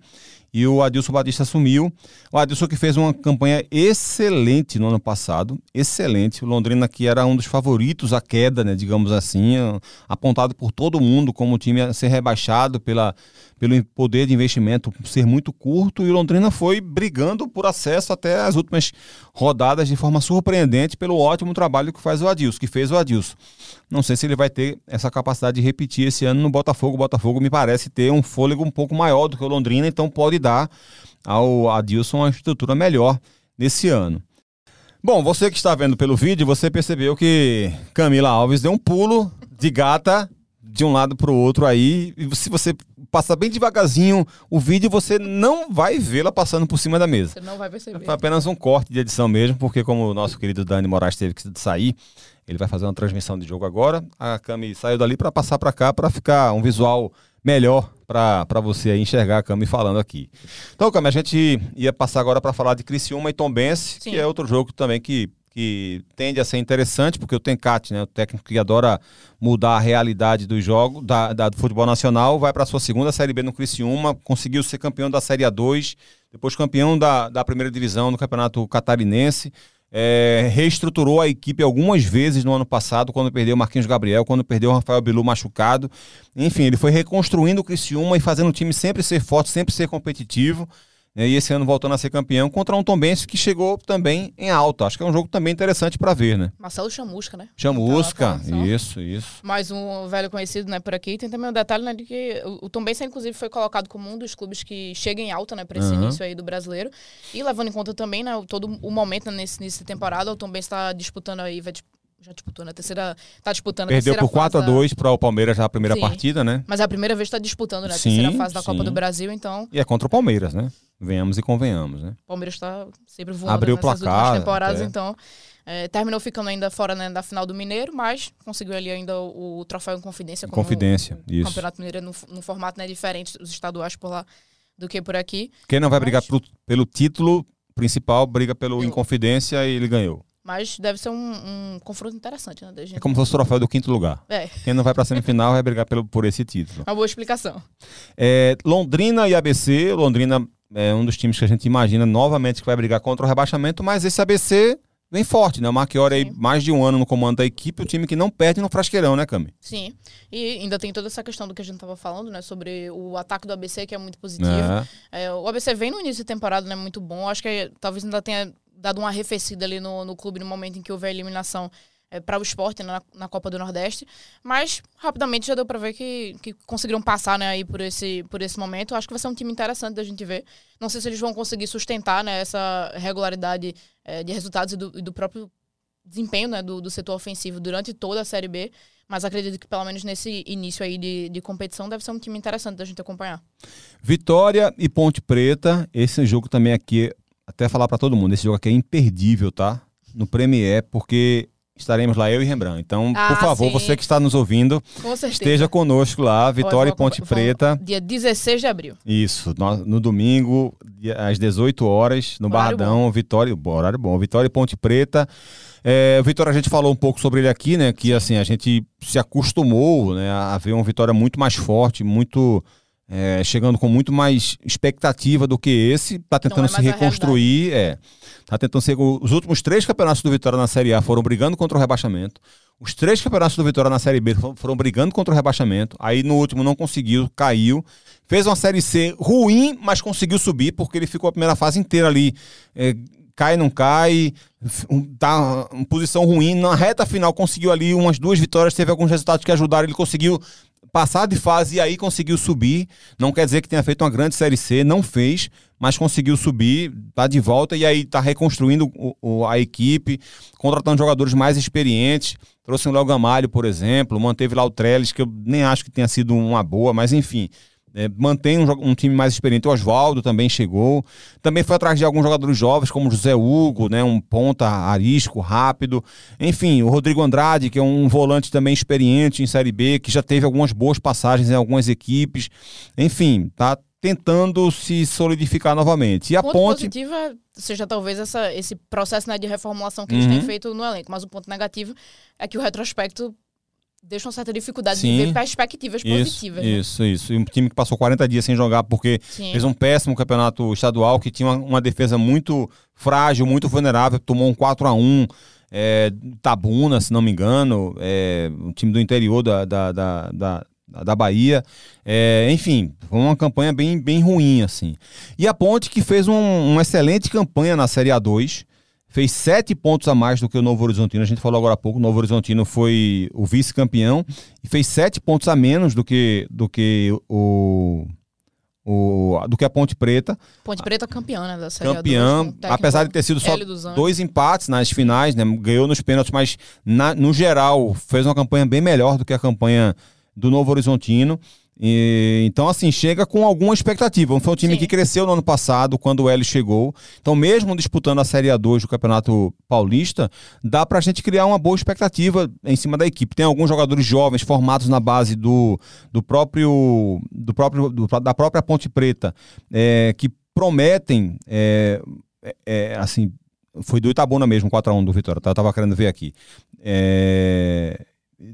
e o Adilson Batista assumiu. O Adilson que fez uma campanha excelente no ano passado, excelente. O Londrina que era um dos favoritos à queda, né, digamos assim, apontado por todo mundo como o time a ser rebaixado pela, pelo poder de investimento ser muito curto e o Londrina foi brigando por acesso até as últimas rodadas de forma surpreendente pelo ótimo trabalho que faz o Adilson, que fez o Adilson. Não sei se ele vai ter essa capacidade de repetir esse ano no Botafogo. O Botafogo me parece ter um fôlego um pouco maior do que o Londrina, então pode dar ao Adilson uma estrutura melhor nesse ano. Bom, você que está vendo pelo vídeo, você percebeu que Camila Alves deu um pulo de gata de um lado para o outro aí. E se você passar bem devagarzinho o vídeo, você não vai vê-la passando por cima da mesa. Você não vai perceber. Foi apenas um corte de edição mesmo, porque como o nosso querido Dani Moraes teve que sair, ele vai fazer uma transmissão de jogo agora. A Cami saiu dali para passar para cá para ficar um visual melhor para você enxergar a Cami falando aqui. Então, Cami, a gente ia passar agora para falar de Criciúma e Tombense, Sim. que é outro jogo também que, que tende a ser interessante, porque o Tencate, né, o técnico que adora mudar a realidade do jogo, da, da do futebol nacional, vai para a sua segunda Série B no Criciúma, conseguiu ser campeão da Série A2, depois campeão da, da primeira divisão no Campeonato Catarinense, é, reestruturou a equipe algumas vezes no ano passado, quando perdeu o Marquinhos Gabriel, quando perdeu o Rafael Bilu machucado. Enfim, ele foi reconstruindo o Criciúma e fazendo o time sempre ser forte, sempre ser competitivo. Né, e esse ano voltando a ser campeão contra um Tombense que chegou também em alta. Acho que é um jogo também interessante para ver, né? Marcelo Chamusca, né? Chamusca, isso, isso. Mais um velho conhecido, né, por aqui. Tem também um detalhe, né, de que o Tombense, inclusive, foi colocado como um dos clubes que chega em alta, né, para esse uhum. início aí do brasileiro. E levando em conta também, né, todo o momento né, nesse, nessa temporada, o Tombense está disputando aí, vai já disputou na terceira. Tá disputando Perdeu a terceira por 4 a 2 para o Palmeiras na primeira sim. partida, né? Mas é a primeira vez que está disputando né? a sim, terceira fase da sim. Copa do Brasil, então. E é contra o Palmeiras, né? Venhamos e convenhamos, né? O Palmeiras está sempre voando Abriu nessas placar, temporadas, até. então. É, terminou ficando ainda fora né, da final do Mineiro, mas conseguiu ali ainda o, o troféu em Confidência. Confidência, o, isso. Campeonato Mineiro no, no formato né, diferente dos estaduais por lá do que por aqui. Quem não vai mas... brigar pro, pelo título principal, briga pelo Eu... Inconfidência e ele ganhou. Mas deve ser um, um confronto interessante, né? É como se fosse o troféu do quinto lugar. É. Quem não vai para a semifinal vai brigar pelo, por esse título. Uma boa explicação. É, Londrina e ABC. Londrina é um dos times que a gente imagina novamente que vai brigar contra o rebaixamento, mas esse ABC vem forte, né? O Marchiori aí mais de um ano no comando da equipe, o time que não perde no frasqueirão, né, Cami? Sim. E ainda tem toda essa questão do que a gente estava falando, né? Sobre o ataque do ABC, que é muito positivo. É. É, o ABC vem no início de temporada, né? Muito bom. Acho que talvez ainda tenha dado uma arrefecida ali no, no clube no momento em que houve a eliminação é, para o esporte né, na, na, Copa do Nordeste. Mas rapidamente já deu para ver que, que conseguiram passar né, aí por, esse, por esse momento. Acho que vai ser um time interessante da gente ver. Não sei se eles vão conseguir sustentar né, essa regularidade é, de resultados e do, e do, próprio desempenho né, do, do setor ofensivo durante toda a Série B. Mas acredito que pelo menos nesse início aí de, de competição deve ser um time interessante da gente acompanhar. Vitória e Ponte Preta, esse jogo também aqui até falar para todo mundo, esse jogo aqui é imperdível, tá? No Premier, porque estaremos lá eu e Rembrandt. Então, ah, por favor, sim. você que está nos ouvindo, esteja conosco lá, Vitória e Ponte Preta. Dia 16 de abril. Isso, no, no domingo, às 18 horas, no horário Barradão, bom. Vitória, horário bom, Vitória e Ponte Preta. É, Vitória, a gente falou um pouco sobre ele aqui, né? Que assim, a gente se acostumou né, a ver uma Vitória muito mais forte, muito é, chegando com muito mais expectativa do que esse, está tentando é se reconstruir. É, tá tentando ser. Os últimos três campeonatos do Vitória na Série A foram brigando contra o rebaixamento. Os três campeonatos do Vitória na Série B foram brigando contra o rebaixamento. Aí no último não conseguiu, caiu. Fez uma Série C ruim, mas conseguiu subir, porque ele ficou a primeira fase inteira ali. É, cai, não cai, tá em posição ruim. Na reta final conseguiu ali umas duas vitórias, teve alguns resultados que ajudaram. Ele conseguiu passar de fase e aí conseguiu subir. Não quer dizer que tenha feito uma grande Série C, não fez, mas conseguiu subir, tá de volta e aí tá reconstruindo o, o, a equipe, contratando jogadores mais experientes. Trouxe o Léo Gamalho, por exemplo, manteve lá o Trellis, que eu nem acho que tenha sido uma boa, mas enfim. É, mantém um, um, time mais experiente. O Oswaldo também chegou. Também foi atrás de alguns jogadores jovens, como José Hugo, né, um ponta arisco, rápido. Enfim, o Rodrigo Andrade, que é um volante também experiente em Série B, que já teve algumas boas passagens em algumas equipes. Enfim, tá tentando se solidificar novamente. E a o ponto ponte... positivo é, seja talvez essa, esse processo né, de reformulação que eles uhum. têm feito no elenco, mas o ponto negativo é que o retrospecto deixa uma certa dificuldade Sim. de ver perspectivas Isso, positivas. né? isso, isso. E um time que passou 40 dias sem jogar porque Sim. fez um péssimo campeonato estadual, que tinha uma, uma defesa muito frágil, muito vulnerável, tomou um 4 a 1 é, Tabuna, se não me engano, é, um time do interior da, da, da, da, da Bahia. É, enfim, foi uma campanha bem, bem ruim, assim. E a Ponte que fez um- uma excelente campanha na Série A2, fez sete pontos a mais do que o Novo Horizontino. A gente falou agora há pouco, o Novo Horizontino foi o vice-campeão e fez sete pontos a menos do que, do que o, o do que a Ponte Preta. Ponte Preta campeã, né, da Série A2, Campeão, com o técnico apesar de ter sido só dos dois empates nas finais, né? Ganhou nos pênaltis, mas na- no geral fez uma campanha bem melhor do que a campanha do Novo Horizontino. E, então, assim, chega com alguma expectativa. Foi um time Sim. que cresceu no ano passado, quando o Hélio chegou. Então, mesmo disputando a Série A2 do Campeonato Paulista, dá pra gente criar uma boa expectativa em cima da equipe. Tem alguns jogadores jovens formados na base do, do próprio, do próprio do- da própria Ponte Preta, é, que prometem, é, é, é, assim, foi do Itabuna mesmo, 4x1 do Vitória, tá? eu tava querendo ver aqui. É,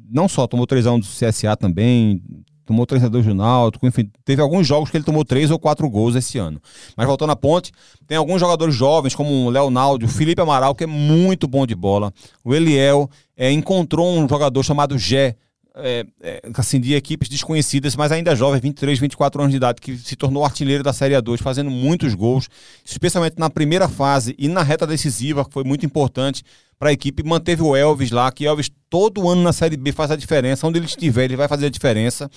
não só tomou 3x1 do CSA também, tomou 3x2 do Náutico, enfim, teve alguns jogos que ele tomou 3 ou 4 gols esse ano. Mas voltando à ponte, tem alguns jogadores jovens, como o Leonardo, o Felipe Amaral, que é muito bom de bola, o Eliel, é, encontrou um jogador chamado Gé, é, é, assim, de equipes desconhecidas, mas ainda jovem, 23, 24 anos de idade, que se tornou artilheiro da Série A2, fazendo muitos gols, especialmente na primeira fase e na reta decisiva, que foi muito importante para a equipe. Manteve o Elvis lá, que Elvis todo ano na Série B faz a diferença. Onde ele estiver, ele vai fazer a diferença,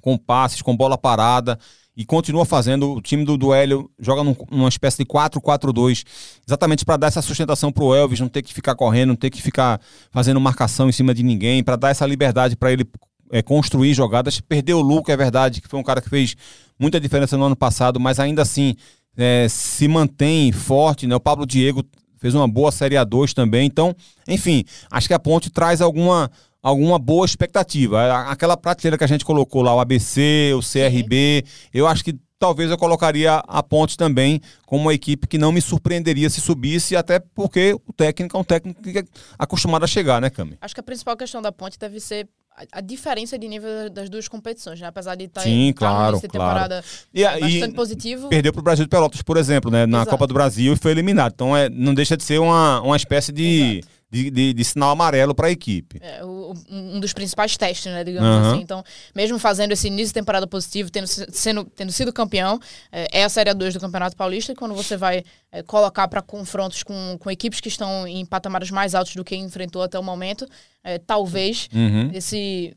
com passes, com bola parada. E continua fazendo. O time do, Hélio joga num- numa espécie de 4-4-2, exatamente para dar essa sustentação para o Elvis, não ter que ficar correndo, não ter que ficar fazendo marcação em cima de ninguém, para dar essa liberdade para ele é, construir jogadas. Perdeu o Luca, é verdade, que foi um cara que fez muita diferença no ano passado, mas ainda assim é, se mantém forte. Né? O Pablo Diego fez uma boa Série A2 também. Então, enfim, acho que a Ponte traz alguma, alguma boa expectativa. Aquela prateleira que a gente colocou lá, o ABC, o CRB, eu acho que talvez eu colocaria a Ponte também como uma equipe que não me surpreenderia se subisse, até porque o técnico é um técnico que é acostumado a chegar, né, Cami? Acho que a principal questão da ponte deve ser a, diferença de nível das duas competições, né? Apesar de estar Sim, em, tá no claro, de claro. temporada E, a- e bastante positivo. perdeu para o Brasil de Pelotas, por exemplo, né, na Exato. Copa do Brasil e foi eliminado. Então é, não deixa de ser uma, uma espécie de, de, de- de sinal amarelo para a equipe. É, o- um dos principais testes, né, digamos Aham. assim. Então, mesmo fazendo esse início de temporada positivo, tendo, se- sendo, tendo sido campeão, é, é a Série 2 do Campeonato Paulista, e quando você vai é, colocar para confrontos com, com equipes que estão em patamares mais altos do que enfrentou até o momento, é, talvez Uhum. esse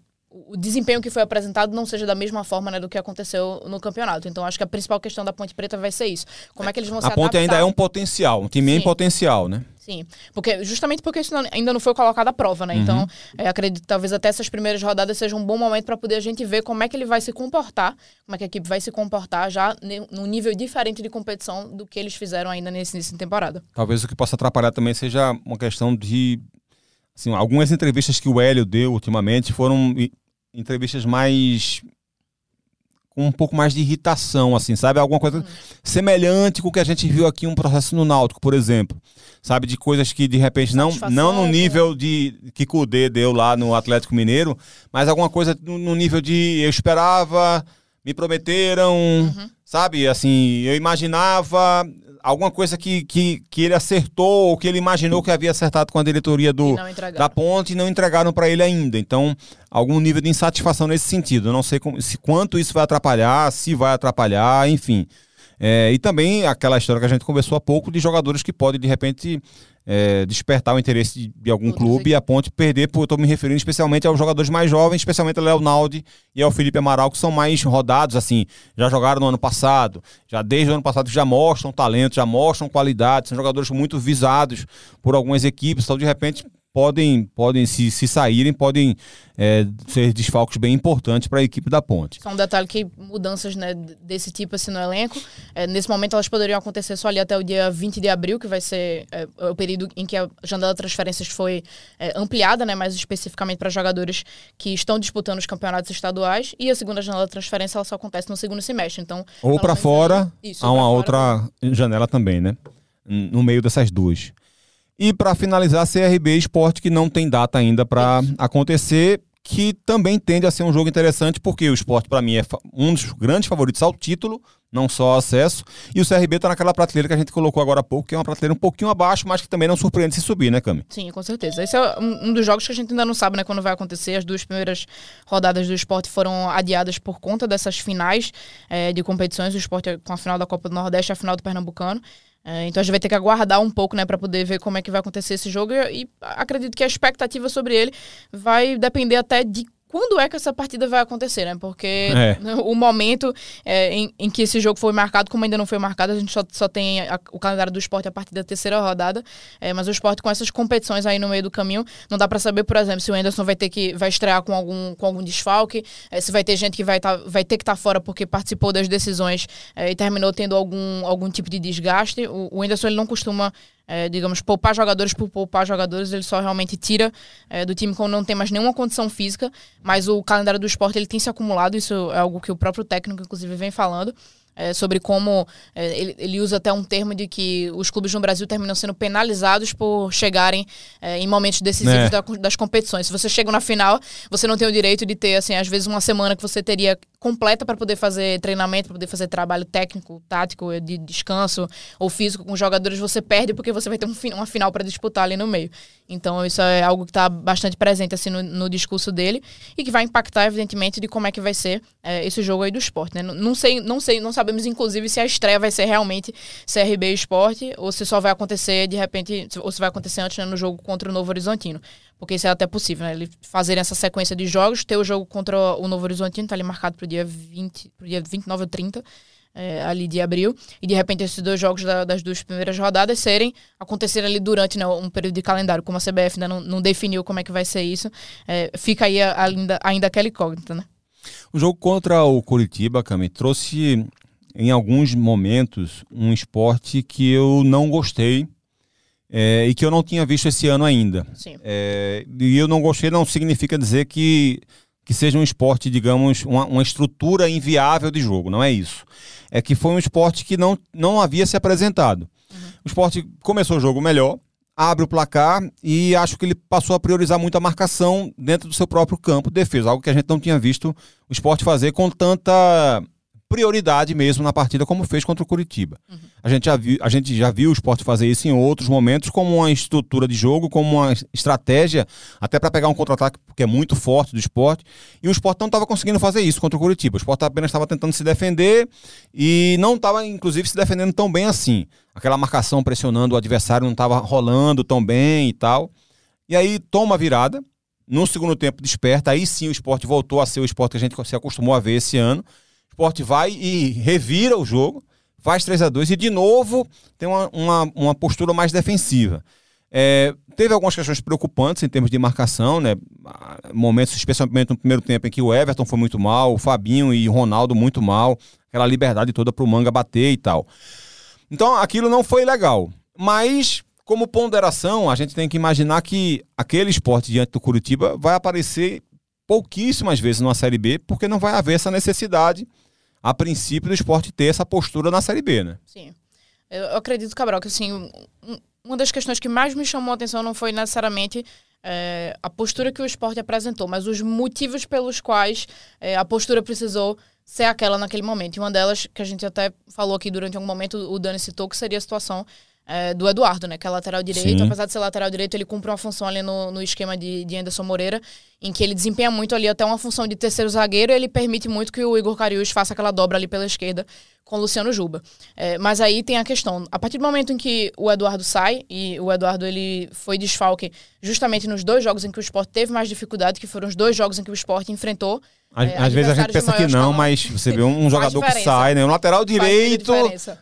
o desempenho que foi apresentado não seja da mesma forma né, do que aconteceu no campeonato. Então, acho que a principal questão da Ponte Preta vai ser isso. Como é que eles vão se A Ponte ainda adaptar? é um potencial, um time em Sim. potencial, né? Sim, porque justamente porque isso não- ainda não foi colocado à prova, né? Uhum. Então, é, acredito que talvez até essas primeiras rodadas seja um bom momento para poder a gente ver como é que ele vai se comportar, como é que a equipe vai se comportar já num nível diferente de competição do que eles fizeram ainda nesse início de temporada. Talvez o que possa atrapalhar também seja uma questão de. Assim, algumas entrevistas que o Hélio deu ultimamente foram entrevistas mais. com um pouco mais de irritação, assim, sabe? Alguma coisa semelhante com o que a gente viu aqui um processo no Náutico, por exemplo. Sabe? De coisas que de repente não, não no com- nível de que Cudê deu lá no Atlético Mineiro, mas alguma coisa no, no nível de eu esperava, me prometeram, Uhum. sabe? Assim, eu imaginava alguma coisa que, que, que ele acertou ou que ele imaginou que havia acertado com a diretoria do, da ponte e não entregaram para ele ainda. Então, algum nível de insatisfação nesse sentido. Eu não sei como- se quanto isso vai atrapalhar, se vai atrapalhar, enfim. É, e também aquela história que a gente conversou há pouco de jogadores que podem, de repente, é, despertar o interesse de, de algum clube e a ponte perder, por eu estou me referindo especialmente aos jogadores mais jovens, especialmente ao Leonaldi e ao Felipe Amaral, que são mais rodados, assim, já jogaram no ano passado, já desde o ano passado já mostram talento, já mostram qualidade, são jogadores muito visados por algumas equipes, então de repente podem, podem se, se saírem, podem é, ser desfalques bem importantes para a equipe da ponte. Só um detalhe que mudanças né, desse tipo assim no elenco, é, nesse momento elas poderiam acontecer só ali até o dia 20 de abril, que vai ser é, o período em que a janela de transferências foi é, ampliada, né, mais especificamente para jogadores que estão disputando os campeonatos estaduais, e a segunda janela de transferência ela só acontece no segundo semestre. Então, Ou para fora, aí- isso, há uma fora, outra janela também, né? No meio dessas duas. E para finalizar, CRB Esporte, que não tem data ainda para acontecer. que também tende a ser um jogo interessante, porque o esporte, para mim, é um dos grandes favoritos ao título, não só ao acesso. E o CRB está naquela prateleira que a gente colocou agora há pouco, que é uma prateleira um pouquinho abaixo, mas que também não surpreende se subir, né, Cami? Sim, com certeza. Esse é um dos jogos que a gente ainda não sabe né, quando vai acontecer. As duas primeiras rodadas do esporte foram adiadas por conta dessas finais é, de competições. O esporte com a final da Copa do Nordeste e a final do Pernambucano. É, então a gente vai ter que aguardar um pouco, né, para poder ver como é que vai acontecer esse jogo. E, e acredito que a expectativa sobre ele vai depender até de quando é que essa partida vai acontecer, né? Porque é. o momento é, em, em, que esse jogo foi marcado, como ainda não foi marcado, a gente só, só tem a, o calendário do esporte a partir da terceira rodada. É, mas o esporte com essas competições aí no meio do caminho, não dá para saber, por exemplo, se o Anderson vai ter que vai estrear com algum, com algum desfalque, é, se vai ter gente que vai, tá, vai ter que estar tá fora porque participou das decisões é, e terminou tendo algum, algum tipo de desgaste. O, o Anderson ele não costuma é, digamos, poupar jogadores por poupar jogadores, ele só realmente tira é, do time quando não tem mais nenhuma condição física, mas o calendário do esporte ele tem se acumulado, isso é algo que o próprio técnico, inclusive, vem falando é, sobre como é, ele, ele, usa até um termo de que os clubes no Brasil terminam sendo penalizados por chegarem é, em momentos decisivos é. da, das competições. Se você chega na final, você não tem o direito de ter, assim, às vezes uma semana que você teria completa para poder fazer treinamento, para poder fazer trabalho técnico, tático, de descanso ou físico com os jogadores, você perde porque você vai ter um, uma final para disputar ali no meio. Então, isso é algo que está bastante presente assim, no, no, discurso dele e que vai impactar, evidentemente, de como é que vai ser é, esse jogo aí do esporte. Né? Não, não sei, não sei, não sabemos, inclusive, se a estreia vai ser realmente CRB Esporte ou se só vai acontecer, de repente, ou se vai acontecer antes né, no jogo contra o Novo Horizontino. Porque isso é até possível, né? Ele fazerem essa sequência de jogos, ter o jogo contra o Novo Horizontino, tá ali marcado pro dia 20, pro dia 29 ou 30 é, ali de abril, e de repente esses dois jogos da, das duas primeiras rodadas serem acontecer ali durante né, um período de calendário, como a CBF ainda não, não definiu como é que vai ser isso, é, fica aí ainda, ainda aquela incógnita, né? O jogo contra o Curitiba, Cami, trouxe em alguns momentos um esporte que eu não gostei é, e que eu não tinha visto esse ano ainda. Sim. É, e eu não gostei não significa dizer que que seja um esporte, digamos, uma, uma, estrutura inviável de jogo, não é isso. É que foi um esporte que não, não havia se apresentado. Uhum. O esporte começou o jogo melhor, abre o placar e acho que ele passou a priorizar muito a marcação dentro do seu próprio campo, defesa, algo que a gente não tinha visto o esporte fazer com tanta prioridade mesmo na partida, como fez contra o Curitiba. Uhum. A, gente já viu, a gente já viu o esporte fazer isso em outros momentos, como uma estrutura de jogo, como uma estratégia, até para pegar um contra-ataque, porque é muito forte do esporte. E o esporte não estava conseguindo fazer isso contra o Curitiba. O esporte apenas estava tentando se defender e não estava, inclusive, se defendendo tão bem assim. Aquela marcação pressionando o adversário não estava rolando tão bem e tal. E aí toma a virada. No segundo tempo desperta, aí sim o esporte voltou a ser o esporte que a gente se acostumou a ver esse ano esporte vai e revira o jogo, faz 3 a 2 e de novo tem uma, uma, uma postura mais defensiva. É, teve algumas questões preocupantes em termos de marcação, né? Momentos, especialmente no primeiro tempo, em que o Everton foi muito mal, o Fabinho e o Ronaldo muito mal, aquela liberdade toda para o Manga bater e tal. Então aquilo não foi legal. Mas, como ponderação, a gente tem que imaginar que aquele esporte diante do Curitiba vai aparecer pouquíssimas vezes numa Série B, porque não vai haver essa necessidade a princípio, do esporte ter essa postura na Série B, né? Sim. Eu acredito, Cabral, que assim, uma das questões que mais me chamou a atenção não foi necessariamente é, a postura que o esporte apresentou, mas os motivos pelos quais é, a postura precisou ser aquela naquele momento. E uma delas, que a gente até falou aqui durante algum momento, o Dani citou, que seria a situação é, do Eduardo, né? Que é lateral direito. Sim. Apesar de ser lateral direito, ele cumpre uma função ali no, no esquema de, de Anderson Moreira, em que ele desempenha muito ali até uma função de terceiro zagueiro e ele permite muito que o Igor Cariús faça aquela dobra ali pela esquerda com o Luciano Juba. É, mas aí tem a questão, a partir do momento em que o Eduardo sai, e o Eduardo ele foi desfalque justamente nos dois jogos em que o esporte teve mais dificuldade, que foram os dois jogos em que o esporte enfrentou às, é, às vezes a gente pensa que não, mas você vê um, jogador que sai, né? Um lateral direito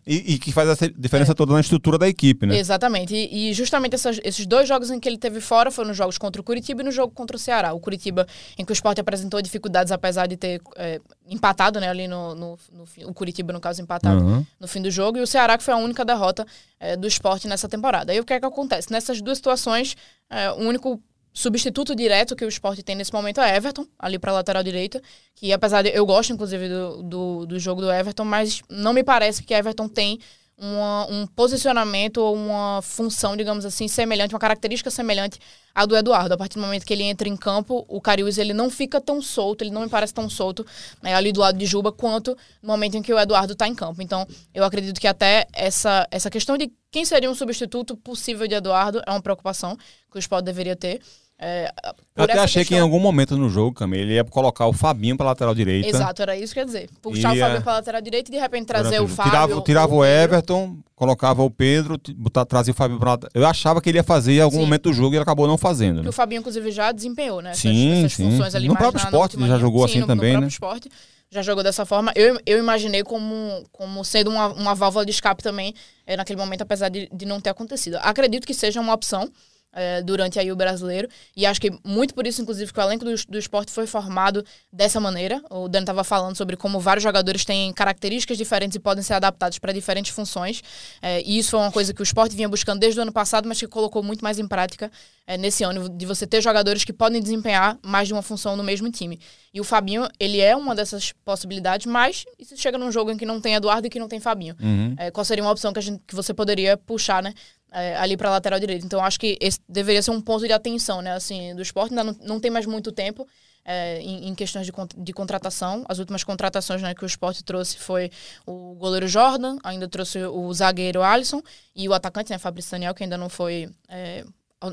e, e, que faz essa diferença é. toda na estrutura da equipe, né? Exatamente. E, e justamente essas, esses dois jogos em que ele teve fora foram nos jogos contra o Curitiba e no jogo contra o Ceará. O Curitiba, em que o esporte apresentou dificuldades, apesar de ter é, empatado, né? Ali no, no, no, o Curitiba, no caso, empatado uhum. no fim do jogo. E o Ceará, que foi a única derrota é, do esporte nessa temporada. Aí o que é que acontece? Nessas duas situações, é, o único substituto direto que o esporte tem nesse momento é Everton, ali para lateral direita, que apesar de eu gosto inclusive do, do, do, jogo do Everton, mas não me parece que Everton tem uma, um posicionamento ou uma função, digamos assim, semelhante, uma característica semelhante à do Eduardo. A partir do momento que ele entra em campo, o Cariús ele não fica tão solto, ele não me parece tão solto né, ali do lado de Juba quanto no momento em que o Eduardo está em campo. Então, eu acredito que até essa, essa questão de quem seria um substituto possível de Eduardo é uma preocupação que o Sport deveria ter. É, eu até achei questão... que em algum momento no jogo, Camille, ele ia colocar o Fabinho para lateral direita. Exato, era isso que quer dizer. Puxar ia... o Fabinho para lateral direita e de repente trazer o Fábio. Tirava, tirava o, o Everton, colocava o Pedro, botar, trazia o Fábio para lateral. Eu achava que ele ia fazer em algum sim. momento do jogo e ele acabou não fazendo. Né? o Fabinho, inclusive, já desempenhou, né? Essas, sim, essas sim. funções ali No próprio esporte ele já jogou sim, assim no, também, no né? Esporte, já jogou dessa forma. Eu, eu imaginei como, como sendo uma, uma válvula de escape também é, naquele momento, apesar de, de não ter acontecido. Acredito que seja uma opção é, durante aí o brasileiro. E acho que muito por isso, inclusive, que o elenco do, do esporte foi formado dessa maneira. O Dan estava falando sobre como vários jogadores têm características diferentes e podem ser adaptados para diferentes funções. É, e isso foi uma coisa que o esporte vinha buscando desde o ano passado, mas que colocou muito mais em prática é, nesse ano, de você ter jogadores que podem desempenhar mais de uma função no mesmo time. E o Fabinho, ele é uma dessas possibilidades, mas e se chega num jogo em que não tem Eduardo e que não tem Fabinho? Uhum. É, qual seria uma opção que, a gente, que você poderia puxar, né? É, ali para lateral direito. Então acho que esse deveria ser um ponto de atenção, né? Assim, do esporte ainda não, não tem mais muito tempo é, em, em, questões de, de contratação. As últimas contratações né, que o esporte trouxe foi o goleiro Jordan, ainda trouxe o zagueiro Alisson e o atacante, né, Fabrício Daniel, que ainda não foi é,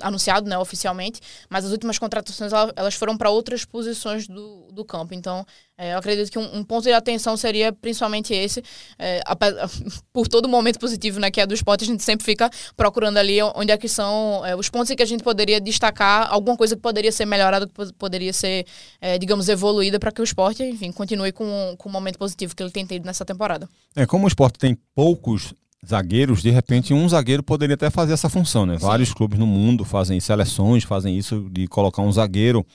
anunciado né, oficialmente, mas as últimas contratações elas foram para outras posições do, do campo. Então, é, eu acredito que um, um, ponto de atenção seria principalmente esse. É, a, por todo momento positivo né, que é do esporte, a gente sempre fica procurando ali onde é que são é, os pontos em que a gente poderia destacar alguma coisa que poderia ser melhorada, que poderia ser, é, digamos, evoluída para que o esporte, enfim, continue com, com o momento positivo que ele tem tido nessa temporada. É, como o esporte tem poucos zagueiros, de repente um zagueiro poderia até fazer essa função, né? Sim. Vários clubes no mundo fazem seleções, fazem isso de colocar um zagueiro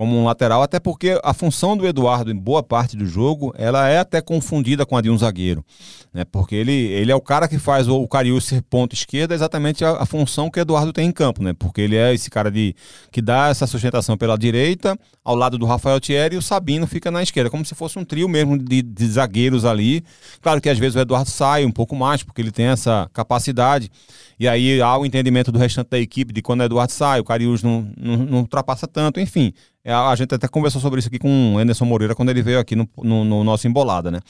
como um lateral, até porque a função do Eduardo em boa parte do jogo, ela é até confundida com a de um zagueiro, né? Porque ele, ele é o cara que faz o, o Cariú ser ponto esquerda, exatamente a, a, função que Eduardo tem em campo, né? Porque ele é esse cara de que dá essa sustentação pela direita, ao lado do Rafael Thierry, e o Sabino fica na esquerda, como se fosse um trio mesmo de, de zagueiros ali. Claro que às vezes o Eduardo sai um pouco mais, porque ele tem essa capacidade. E aí há o entendimento do restante da equipe de quando o Eduardo sai, o Cariús não, não, não ultrapassa tanto, enfim. É, a gente até conversou sobre isso aqui com o Anderson Moreira quando ele veio aqui no, no, no, nosso Embolada, né?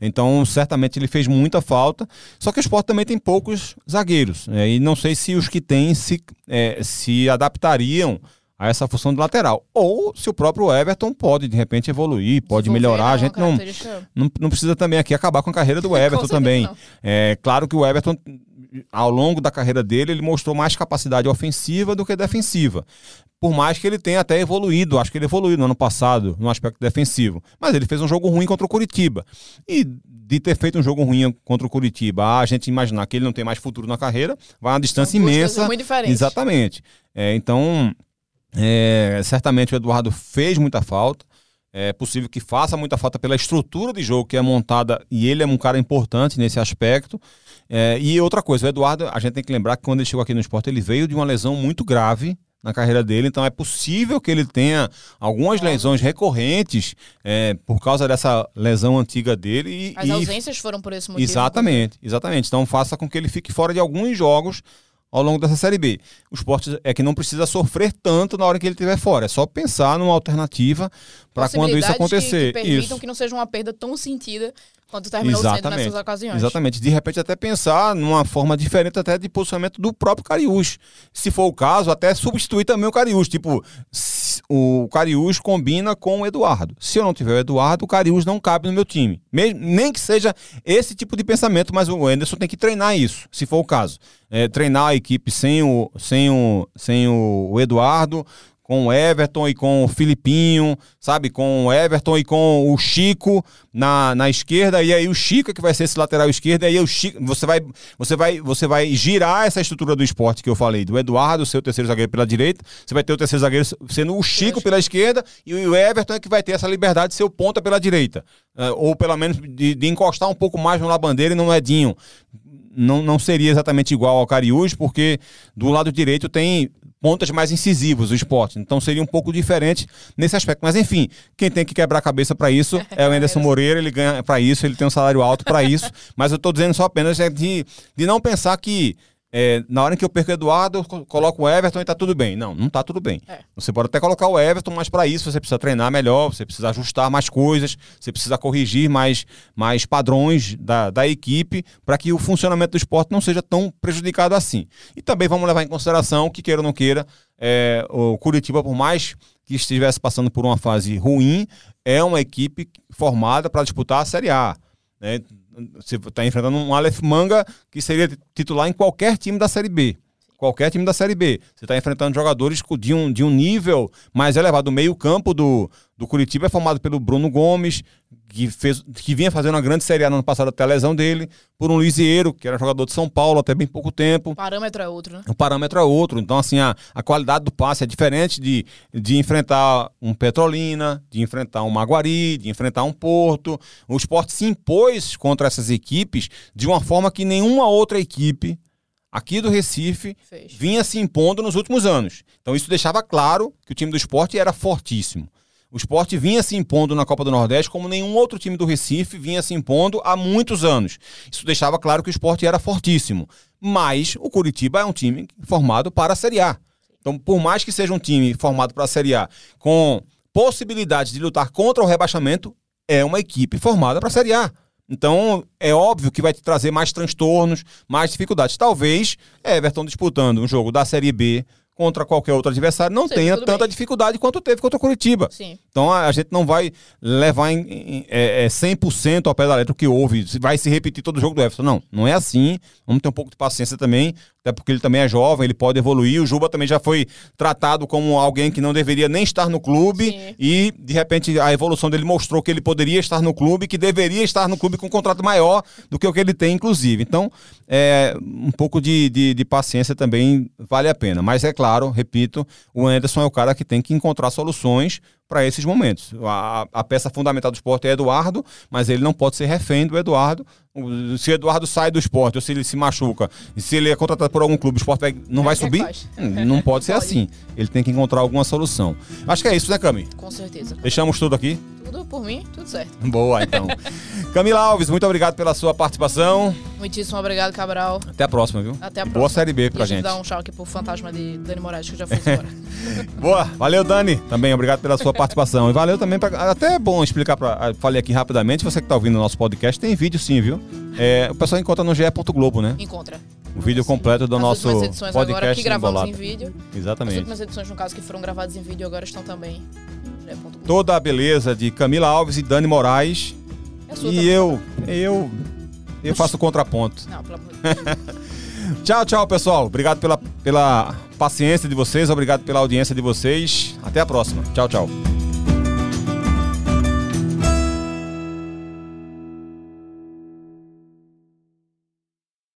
Então, certamente ele fez muita falta. Só que o esporte também tem poucos zagueiros. Né? E não sei se os que tem se, é, se adaptariam a essa função de lateral. Ou se o próprio Everton pode, de repente, evoluir, pode melhorar. A gente não, não, não precisa também aqui acabar com a carreira do Everton também. É claro que o Everton ao longo da carreira dele, ele mostrou mais capacidade ofensiva do que defensiva. Por mais que ele tenha até evoluído, acho que ele evoluiu no ano passado no aspecto defensivo. Mas ele fez um jogo ruim contra o Curitiba. E de ter feito um jogo ruim contra o Curitiba, a gente imaginar que ele não tem mais futuro na carreira, vai uma distância imensa. Muito diferentes. Exatamente. É, então, é, certamente o Eduardo fez muita falta. É possível que faça muita falta pela estrutura de jogo que é montada e ele é um cara importante nesse aspecto. É, e outra coisa, o Eduardo, a gente tem que lembrar que quando ele chegou aqui no esporte, ele veio de uma lesão muito grave na carreira dele, então é possível que ele tenha algumas lesões recorrentes é, por causa dessa lesão antiga dele. E, As ausências foram por esse motivo. Exatamente, exatamente. Então faça com que ele fique fora de alguns jogos ao longo dessa Série B. O esporte é que não precisa sofrer tanto na hora que ele estiver fora. É só pensar numa alternativa para quando isso acontecer. Que, que permitam isso. que não seja uma perda tão sentida quanto terminou Exatamente. sendo nessas ocasiões. Exatamente. De repente até pensar numa forma diferente até de posicionamento do próprio Cariús. Se for o caso, até substituir também o Cariús. Tipo, o Cariús combina com o Eduardo. Se eu não tiver o Eduardo, o Cariús não cabe no meu time. Nem que seja esse tipo de pensamento, mas o Anderson tem que treinar isso, se for o caso. É, treinar a equipe sem o, sem o, sem o Eduardo, com o Everton e com o Filipinho, sabe? Com o Everton e com o Chico na, na esquerda, e aí o Chico é que vai ser esse lateral esquerdo, e aí o Chico, você vai, você vai, você vai girar essa estrutura do esporte que eu falei, do Eduardo, seu terceiro zagueiro pela direita, você vai ter o terceiro zagueiro sendo o Chico pela esquerda, e o Everton é que vai ter essa liberdade de ser o ponta pela direita, uh, ou pelo menos de, de encostar um pouco mais no Labandeira e no Edinho não, não seria exatamente igual ao Cariús, porque do lado direito tem pontas mais incisivos o esporte. Então seria um pouco diferente nesse aspecto. Mas enfim, quem tem que quebrar a cabeça para isso é o Anderson Moreira, ele ganha para isso, ele tem um salário alto para isso. Mas eu estou dizendo só apenas de, de não pensar que é, na hora em que eu perco o Eduardo, eu coloco o Everton e tá tudo bem. Não, não tá tudo bem. É. Você pode até colocar o Everton, mas para isso você precisa treinar melhor, você precisa ajustar mais coisas, você precisa corrigir mais, mais padrões da, da equipe para que o funcionamento do esporte não seja tão prejudicado assim. E também vamos levar em consideração que, queira ou não queira, é, o Curitiba, por mais que estivesse passando por uma fase ruim, é uma equipe formada para disputar a Série A. Né? Você está enfrentando um Aleph Manga que seria titular em qualquer time da Série B. Qualquer time da Série B. Você está enfrentando jogadores de um, de um nível mais elevado. O meio-campo do, do Curitiba é formado pelo Bruno Gomes, que, fez, que vinha fazendo uma grande Série A no ano passado até a lesão dele, por um Lisieiro, que era jogador de São Paulo até bem pouco tempo. O parâmetro é outro, né? O parâmetro é outro. Então, assim, a, a qualidade do passe é diferente de, de enfrentar um Petrolina, de enfrentar um Maguari, de enfrentar um Porto. O esporte se impôs contra essas equipes de uma forma que nenhuma outra equipe aqui do Recife Fez. vinha se impondo nos últimos anos. Então isso deixava claro que o time do esporte era fortíssimo. O esporte vinha se impondo na Copa do Nordeste como nenhum outro time do Recife vinha se impondo há muitos anos. Isso deixava claro que o esporte era fortíssimo. Mas o Curitiba é um time formado para a Série A. Então, por mais que seja um time formado para a Série A com possibilidade de lutar contra o rebaixamento, é uma equipe formada para a Série A. Então, é óbvio que vai te trazer mais transtornos, mais dificuldades. Talvez Everton disputando um jogo da Série B contra qualquer outro adversário não Sim, tenha tanta bem. dificuldade quanto teve contra o Curitiba. Sim. Então a, gente não vai levar em, em é, 100% ao pé da letra o que houve, vai se repetir todo o jogo do Everton. Não, não é assim. Vamos ter um pouco de paciência também até porque ele também é jovem, ele pode evoluir. O Juba também já foi tratado como alguém que não deveria nem estar no clube Sim. e de repente a evolução dele mostrou que ele poderia estar no clube, que deveria estar no clube com um contrato maior do que o que ele tem, inclusive. Então, é, um pouco de, de, de paciência também vale a pena. Mas é claro, repito, o Anderson é o cara que tem que encontrar soluções para esses momentos. A, a, peça fundamental do esporte é Eduardo, mas ele não pode ser refém do Eduardo. Se o Eduardo sai do esporte ou se ele se machuca, e se ele é contratado por algum clube, o esporte vai, não vai é subir, hum, não pode ser assim. Ele tem que encontrar alguma solução. Acho que é isso, né, Cami? Com certeza. Deixamos tudo aqui? Tudo por mim, tudo certo. Boa, então. Camila Alves, muito obrigado pela sua participação. Muitíssimo obrigado, Cabral. Até a próxima, viu? Até a próxima. Boa Série B pra e gente. dar um tchau aqui pro fantasma de Dani Moraes, que eu já fiz agora. Boa, valeu, Dani. Também obrigado pela sua participação. E valeu também, pra, até é bom explicar, pra, falei aqui rapidamente, você que tá ouvindo o nosso podcast, tem vídeo sim, viu? É, o pessoal encontra no ge.globo, né? Encontra. O vídeo completo do As nosso edições podcast agora que gravamos embolado. em vídeo. Exatamente. As últimas edições, no caso, que foram gravadas em vídeo, agora estão também Toda a beleza de Camila Alves e Dani Moraes. É e também. eu, eu, eu faço contraponto. Não, pelo amor de tchau, tchau, pessoal. Obrigado pela, pela paciência de vocês, obrigado pela audiência de vocês. Até a próxima. Tchau, tchau.